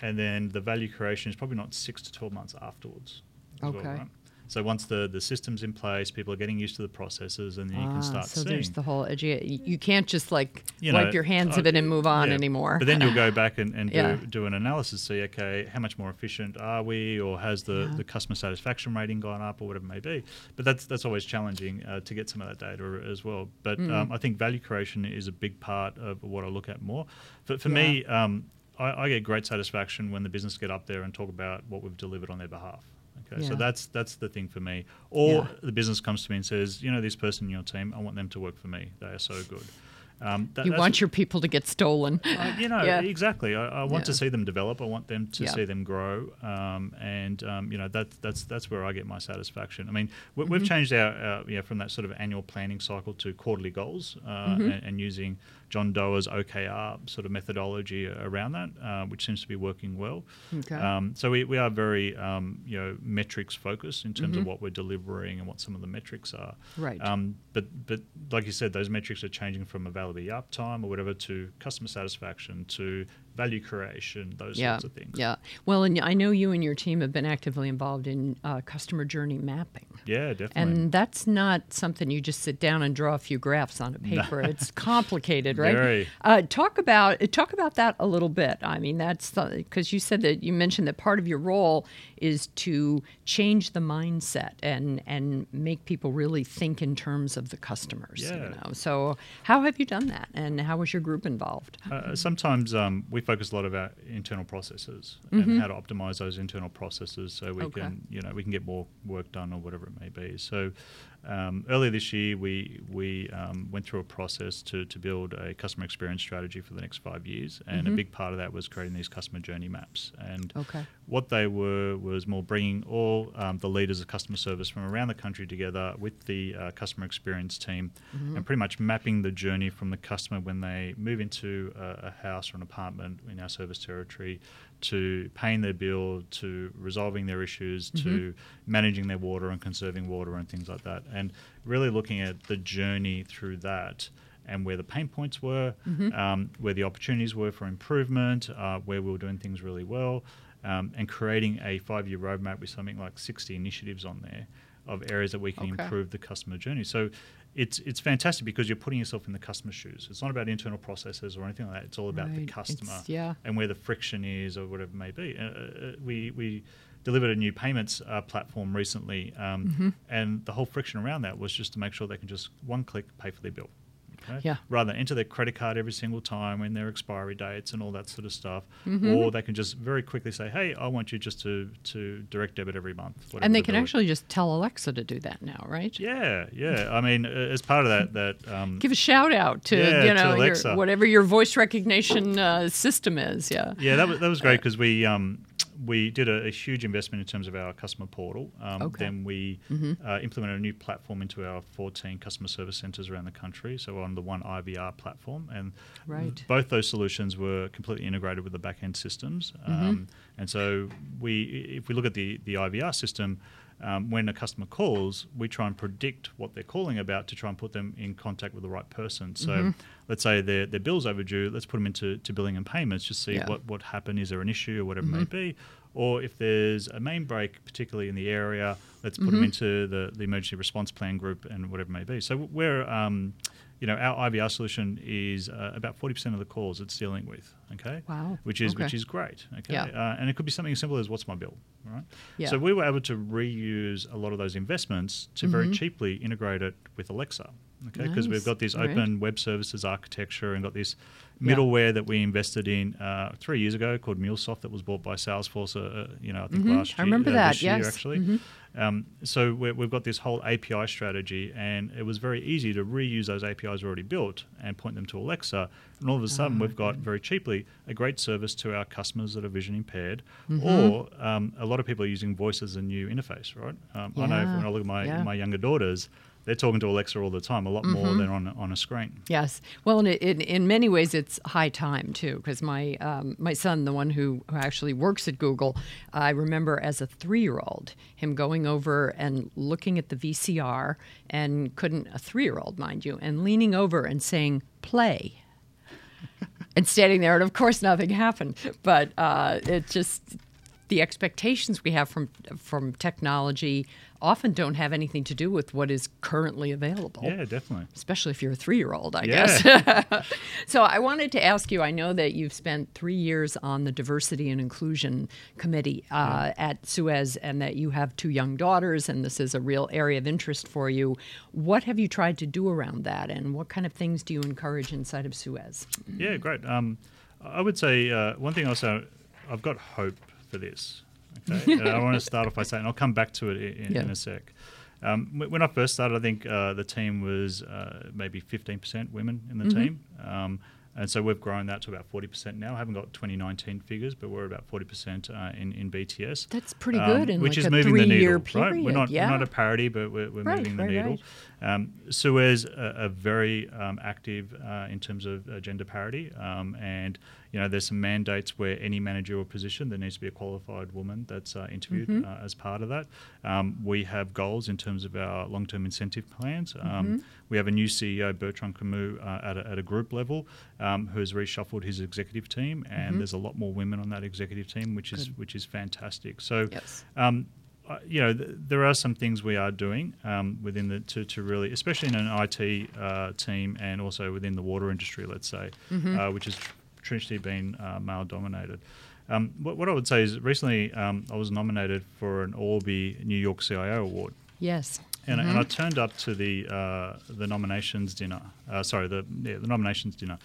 and then the value creation is probably not six to 12 months afterwards as well, Okay. right? So once the, the system's in place, people are getting used to the processes, and then you Ah, can start so seeing. there's the whole edu- you you can't just like you wipe know, your hands uh, of it and move on yeah. anymore. But then you'll go back and, and Yeah. do, do an analysis, see, okay, how much more efficient are we, or has the, Yeah. the customer satisfaction rating gone up, or whatever it may be. But that's that's always challenging uh, to get some of that data as well. But Mm. um, I think value creation is a big part of what I look at more. For, for me, um, I, I get great satisfaction when the business get up there and talk about what we've delivered on their behalf. Okay, so that's that's the thing for me. Or Yeah. the business comes to me and says, you know, this person in your team, I want them to work for me. They are so good. Um, that- you want your people to get stolen. uh, you know, Yeah. exactly. I, I want to see them develop. I want them to Yeah. see them grow, um, and um, you know that that's that's where I get my satisfaction. I mean, we, Mm-hmm. we've changed our, our yeah from that sort of annual planning cycle to quarterly goals, uh, Mm-hmm. and, and using John Doerr's OKR sort of methodology around that, uh, which seems to be working well. Okay. Um, so we, we are very um, you know metrics focused in terms Mhm. of what we're delivering and what some of the metrics are. Right. Um, but but like you said, those metrics are changing from availability uptime or whatever to customer satisfaction to value creation, those yeah, sorts of things. yeah. Well, and I know you and your team have been actively involved in uh, customer journey mapping. Yeah, definitely. And that's not something you just sit down and draw a few graphs on a paper. It's complicated, right? Very. Uh, talk about talk about that a little bit. I mean, that's because you said that you mentioned that part of your role is to change the mindset and and make people really think in terms of the customers. You Yeah. know, so how have you done that, and how was your group involved? Uh, sometimes um, we focus a lot about internal processes Mm-hmm. and how to optimize those internal processes so we Okay. can, you know, we can get more work done or whatever it may be. So um, earlier this year, we we um, went through a process to, to build a customer experience strategy for the next five years, and a big part of that was creating these customer journey maps. And Mm-hmm. Okay. what they were was more bringing all um, the leaders of customer service from around the country together with the uh, customer experience team Mm-hmm. and pretty much mapping the journey from the customer when they move into a, a house or an apartment in our service territory to paying their bill to resolving their issues to Mm-hmm. managing their water and conserving water and things like that and really looking at the journey through that and where the pain points were, Mm-hmm. um, where the opportunities were for improvement, uh, where we were doing things really well, um, and creating a five year roadmap with something like 60 initiatives on there of areas that we can Okay. improve the customer journey. So it's it's fantastic because you're putting yourself in the customer's shoes. It's not about internal processes or anything like that. It's all about the customer It's- yeah. and where the friction is or whatever it may be. Uh, uh, we we delivered a new payments uh, platform recently, um, Mm-hmm. and the whole friction around that was just to make sure they can just one click pay for their bill. Okay? Yeah. Rather than enter their credit card every single time and their expiry dates and all that sort of stuff, Mm-hmm. or they can just very quickly say, "Hey, I want you just to to direct debit every month." And they can actually just tell Alexa to do that now, right? Yeah, yeah. I mean, uh, as part of that, that um, Give a shout out to Yeah, you to know your, Alexa. whatever your voice recognition uh, system is. Yeah. yeah, that was that was Uh, great because we um, we did a, a huge investment in terms of our customer portal. Um, Okay. Then we Mm-hmm. uh, implemented a new platform into our 14 customer service centres around the country. So on the one IVR platform, and Right. both those solutions were completely integrated with the back end systems. Mm-hmm. Um, and so we, if we look at the the IVR system. Um, when a customer calls, we try and predict what they're calling about to try and put them in contact with the right person. So, Mm-hmm. let's say their, their bill's overdue, let's put them into to billing and payments, just see Yeah. Mm-hmm. what, what happened, is there an issue or whatever it may be. Or if there's a main break, particularly in the area, let's put them Mm-hmm. into the, the emergency response plan group and whatever it may be. So we're, um, you know, our IVR solution is uh, about 40% of the calls it's dealing with, okay? Wow. Which is, Okay. which is great, okay? Yeah. Uh, and it could be something as simple as what's my bill, right? Yeah. So we were able to reuse a lot of those investments to very cheaply integrate it with Alexa, okay? Because Mm-hmm. Nice. we've got this Right. open web services architecture and got this middleware that we invested in uh, three years ago called MuleSoft that was bought by Salesforce. Uh, you know, I think Mhm. last I remember uh, that, year, yes. actually. Mhm. Um, so we we've got this whole API strategy, and it was very easy to reuse those APIs already built and point them to Alexa. And all of a sudden, Ah, we've got very cheaply a great service to our customers that are vision impaired, Mm-hmm. or um, a lot of people are using voice as a new interface, right? Um, I know when I look at my yeah. my younger daughters, they're talking to Alexa all the time, a lot more Mm-hmm. than on on a screen. Yes. Well, in, in, in many ways, it's high time too, because my um, my son, the one who, who actually works at Google, I remember as a three year old him going over and looking at the VCR and couldn't a three year old, mind you, and leaning over and saying play. and standing there, and of course nothing happened. But uh, it just the expectations we have from from technology often don't have anything to do with what is currently available Yeah, definitely. especially if you're a three year old, I Yeah. guess. so I wanted to ask you I know that you've spent three years on the Diversity and Inclusion Committee uh, at Suez and that you have two young daughters and this is a real area of interest for you. What have you tried to do around that and what kind of things do you encourage inside of Suez? Yeah, great. Um, I would say uh, one thing also, I've got hope for this. Okay, I want to start off by saying I'll come back to it in, Yeah. in a sec. Um, when I first started, I think uh, the team was uh, maybe 15% women in the Mm-hmm. team. Um, and so we've grown that to about 40% now. I haven't got 2019 figures, but we're about 40% uh, in, in BTS. That's pretty Um, good in which like is a moving the needle, right? We're not, yeah. we're not a parity, but we're, we're Right, moving the needle. right. Um, Suez uh, are very um, active uh, in terms of uh, gender parity, um, and you know there's some mandates where any managerial position there needs to be a qualified woman that's uh, interviewed Mm-hmm. uh, as part of that. Um, we have goals in terms of our long-term incentive plans. Um, Mm-hmm. We have a new CEO, Bertrand Camus, uh, at, a, at a group level, um, who has reshuffled his executive team, and there's a lot more women on that executive team, which is Mm-hmm. Which is fantastic. So. Yes. Um, uh, you know, th- there are some things we are doing um, within the to, to really, especially in an IT uh, team and also within the water industry, let's say, uh, which has traditionally been uh, male dominated. Um, what, what I would say is recently um, I was nominated for an ORBIE New York CIO award. Yes. And, and I turned up to the uh, the nominations dinner. Uh, sorry, the yeah, the nominations dinner,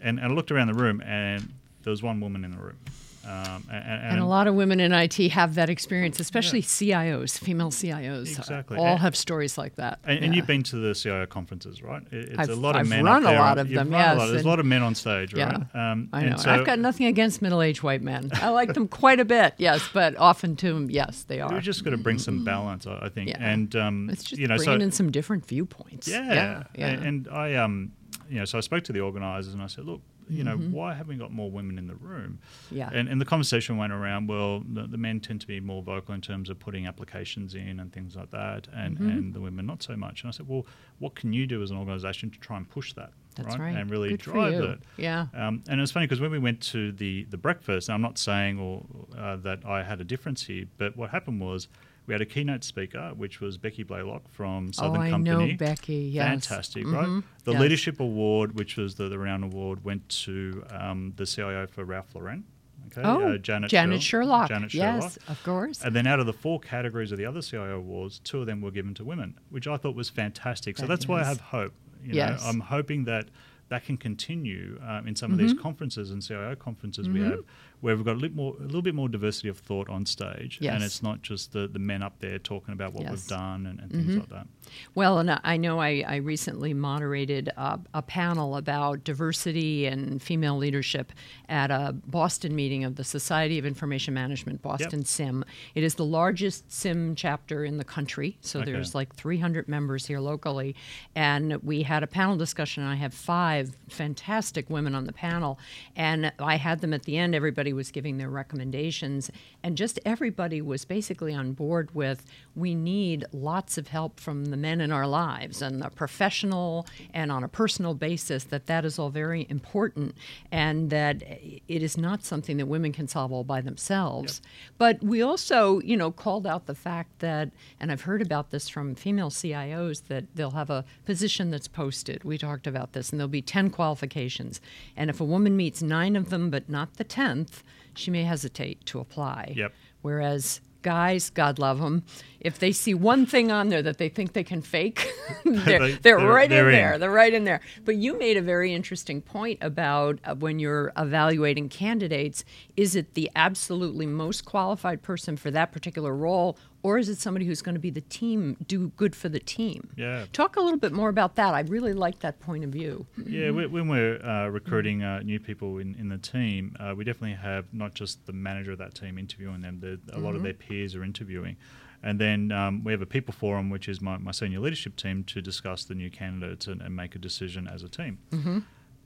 and, and I looked around the room, and there was one woman in the room. Um, and, and, And a lot of women in IT have that experience, especially CIOs, female CIOs. Exactly. All And- have stories like that. And, and Yeah. you've been to the CIO conferences, right? It's a I've- lot of I've men. run a lot of them, a yes, lot. There's a lot of men on stage, Yeah, right? Um, I know. so- I've got nothing against middle-aged white men. I like them quite a bit, yes, but often too, yes, they are. We've just going to bring some balance, I think. Yeah. And um, it's just you know, bringing so in some different viewpoints. yeah, yeah, yeah. And, I um, you know, so I spoke to the organisers and I said, look, you know, Mm-hmm. why haven't we got more women in the room? Yeah. And, and the conversation went around, well, the, the men tend to be more vocal in terms of putting applications in and things like that, and, Mm-hmm. and the women not so much. And I said, well, what can you do as an organisation to try and push that? That's right. And really Good drive it. Yeah. Um, and it was funny because when we went to the, the breakfast, and I'm not saying or uh, that I had a difference here, but what happened was we had a keynote speaker, which was Becky Blalock from Southern oh, I Company. know Becky. Yes. Fantastic, Mhm. right? The Yes. Leadership Award, which was the, the round award, went to um, the CIO for Ralph Lauren. Okay, Oh, uh, Janet, Janet Sher- Sherlock. Janet yes, of course. And then out of the four categories of the other CIO awards, two of them were given to women, which I thought was fantastic. so That that's why I have hope. You Yes. know, I'm hoping that that can continue um, in some of these conferences and CIO conferences we have, where we've got a little more, a little bit more diversity of thought on stage, Yes. and it's not just the, the men up there talking about what Yes. we've done and, and things mm-hmm. like that. Well, and I know I, I recently moderated a, a panel about diversity and female leadership at a Boston meeting of the Society of Information Management, Boston SIM. It is the largest SIM chapter in the country, so Okay. there's like 300 members here locally. And we had a panel discussion. And I have five fantastic women on the panel, and I had them at the end. Everybody was giving their recommendations, and just everybody was basically on board with we need lots of help from the men in our lives and the professional and on a personal basis that that is all very important and that it is not something that women can solve all by themselves. But we also you know called out the fact that and i've heard about this from female cios that they'll have a position that's posted. We talked about this and there'll be 10 qualifications. And if a woman meets nine of them but not the 10th she may hesitate to apply Yep. whereas guys, God love them, if they see one thing on there that they think they can fake, they're, They- they're, they're- right they're in in. there. They're right in there. But you made a very interesting point about uh, when you're evaluating candidates is it the absolutely most qualified person for that particular role? Or is it somebody who's going to be the team, do good for the team? Yeah. Talk a little bit more about that. I really like that point of view. Yeah, we- when we're uh, recruiting uh, new people in, in the team, uh, we definitely have not just the manager of that team interviewing them, the, a lot of their peers are interviewing. And then um, we have a people forum, which is my, my senior leadership team, to discuss the new candidates and, and make a decision as a team.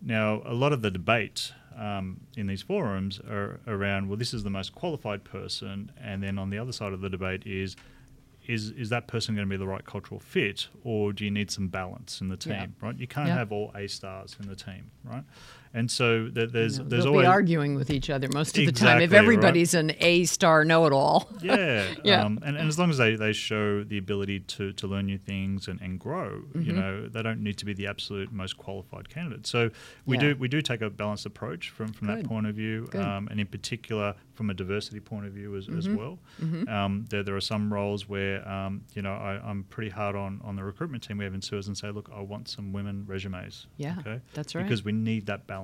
Now, a lot of the debate um, in these forums are around, well, this is the most qualified person, and then on the other side of the debate is, is is that person going to be the right cultural fit, or do you need some balance in the team? Yeah. Right? You can't Yeah. have all A stars in the team, right? And so th- there's there's always arguing with each other most of the time. If Exactly, right. everybody's an A star know it all. yeah, Yeah. Um, and, and as long as they, they show the ability to, to learn new things and, and grow, Mm-hmm. you know, they don't need to be the absolute most qualified candidate. So we Yeah. do we do take a balanced approach from, from that point of view, um, and in particular from a diversity point of view as, Mm-hmm. as well. Um, there, there are some roles where um, you know I, I'm pretty hard on, on the recruitment team we have in Suez and say, look, I want some women resumes. Yeah, okay, that's right. Because we need that balance,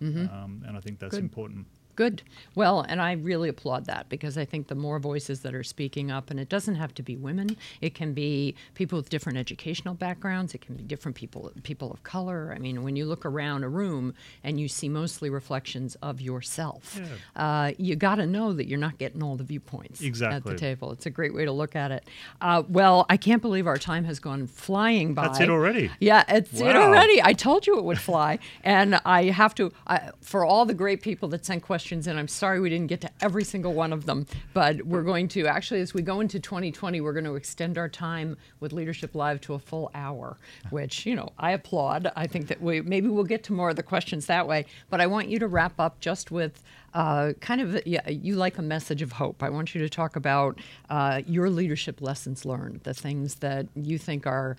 um, and I think that's Good. important. Good. Well, and I really applaud that because I think the more voices that are speaking up, and it doesn't have to be women, it can be people with different educational backgrounds, it can be different people, people of color. I mean, when you look around a room and you see mostly reflections of yourself, uh, you got to know that you're not getting all the viewpoints exactly. at the table. It's a great way to look at it. Uh, well, I can't believe our time has gone flying by. That's it already. Yeah, it's it already. I told you it would fly, and I have to I, for all the great people that sent questions in. I'm sorry we didn't get to every single one of them, but we're going to actually, as we go into 2020, we're going to extend our time with Leadership Live to a full hour, which you know I applaud. I think that we maybe we'll get to more of the questions that way, but I want you to wrap up just with. Uh, kind of, yeah, you like a message of hope. I want you to talk about uh, your leadership lessons learned, the things that you think are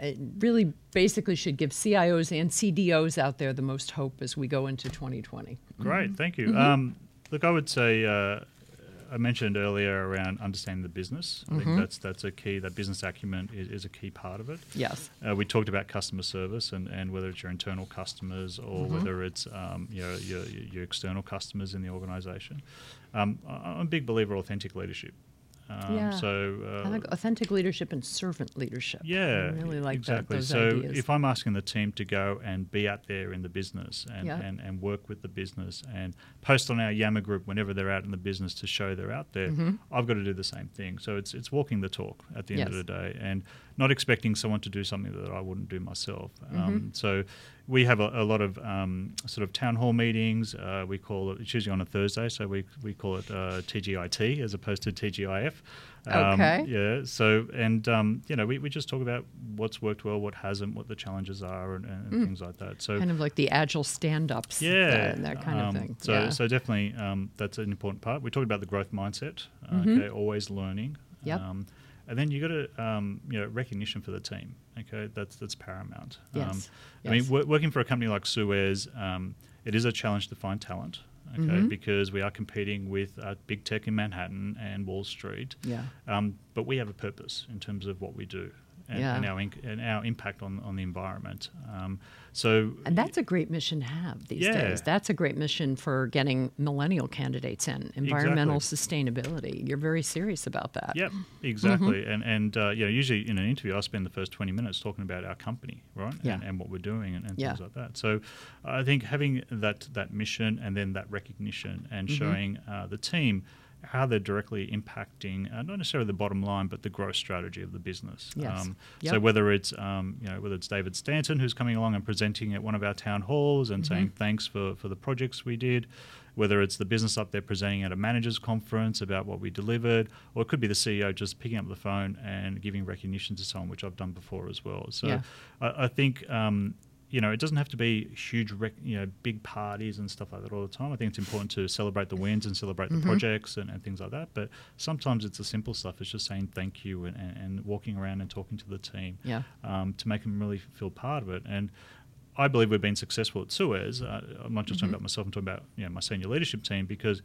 it really basically should give CIOs and CDOs out there the most hope as we go into 2020. Great, thank you. Mm-hmm. Um, look, I would say uh, I mentioned earlier around understanding the business. I Mm-hmm. think that's that's a key. That business acumen is, is a key part of it. Yes. Uh, we talked about customer service and, and whether it's your internal customers or Mm-hmm. whether it's um, your, your your external customers in the organisation. Um, I'm a big believer of authentic leadership. Um, Yeah. So uh, I like authentic leadership and servant leadership. yeah, I really like exactly. that, those so ideas. if I'm asking the team to go and be out there in the business and, Yeah. and, and work with the business and post on our Yammer group whenever they're out in the business to show they're out there, I've got to do the same thing. So it's it's walking the talk at the end of Mm-hmm. The day and not expecting someone to do something that I wouldn't do myself. Mm-hmm. Um, so we have a, a lot of um, sort of town hall meetings. Uh, we call it it's usually on a Thursday, so we we call it uh, TGIT as opposed to TGIF. Um, Okay. Yeah. So and um, you know we, we just talk about what's worked well, what hasn't, what the challenges are, and, and Mm. things like that. So kind of like the agile stand-ups. yeah, that, that kind um, of thing. So yeah. so definitely um, that's an important part. We talked about the growth mindset. Uh, Mhm. Okay, always learning. Yep. Um, and then you got to um, you know recognition for the team. Okay, that's that's paramount. Um, Yes. I mean, wo- working for a company like Suez, um, it is a challenge to find talent. Okay, Mhm. because we are competing with uh, big tech in Manhattan and Wall Street. yeah. Um, but we have a purpose in terms of what we do and, Yeah. and our inc- and our impact on on the environment. Um, so And that's a great mission to have these Yeah. days. That's a great mission for getting millennial candidates in. Environmental sustainability. You're very serious about that. Yep, exactly. Mm-hmm. And and uh, you know, usually in an interview, I spend the first twenty minutes talking about our company, right, Yeah. and, and what we're doing and, and Yeah. things like that. So, I think having that that mission and then that recognition and Mm-hmm. showing uh, the team how they're directly impacting uh, not necessarily the bottom line, but the growth strategy of the business. Yes. Um, Yep. So whether it's um, you know whether it's David Stanton who's coming along and presenting at one of our town halls and Mm-hmm. saying thanks for for the projects we did, whether it's the business up there presenting at a managers conference about what we delivered, or it could be the CEO just picking up the phone and giving recognition to someone, which I've done before as well. So Yeah. I, I think. Um, you know, it doesn't have to be huge, rec- you know, big parties and stuff like that all the time. I think it's important to celebrate the wins and celebrate Mm-hmm. the projects and, and things like that. But sometimes it's the simple stuff. It's just saying thank you and, and, and walking around and talking to the team Yeah. um, to make them really feel part of it. And I believe we've been successful at Suez. Uh, I'm not just Mm-hmm. talking about myself. I'm talking about you know my senior leadership team because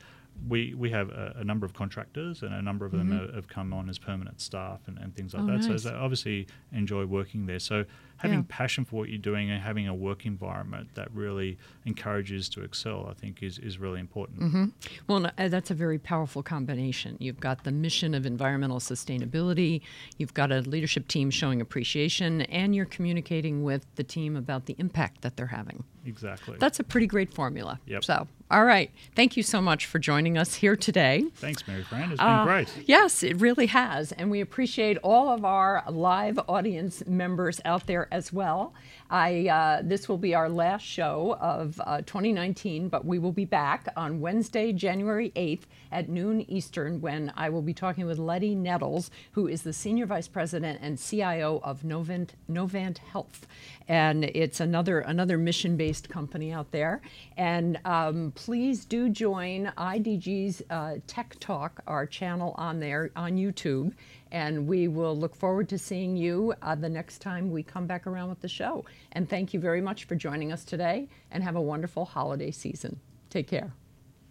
we we have a, a, number of contractors, and a number of them mm-hmm. have come on as permanent staff and, and things like oh, that. Nice. So they obviously enjoy working there. So having yeah. passion for what you're doing and having a work environment that really encourages to excel, I think, is is really important. Mm-hmm. Well, uh, that's a very powerful combination. You've got the mission of environmental sustainability. You've got a leadership team showing appreciation, and you're communicating with the team about the impact that they're having. Exactly. That's a pretty great formula. Yep. So, all right. Thank you so much for joining us here today. Thanks, Maryfran. It's been uh, great. Yes, it really has. And we appreciate all of our live audience members out there as well. I, uh, this will be our last show of uh, 2019, but we will be back on Wednesday, January 8th at noon Eastern when I will be talking with Letty Nettles, who is the Senior Vice President and CIO of Novant, Novant Health. And it's another, another mission based company out there. And um, please do join IDG's uh, Tech Talk, our channel on there on YouTube. And we will look forward to seeing you uh, the next time we come back around with the show. And thank you very much for joining us today and have a wonderful holiday season. Take care.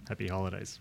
Happy holidays.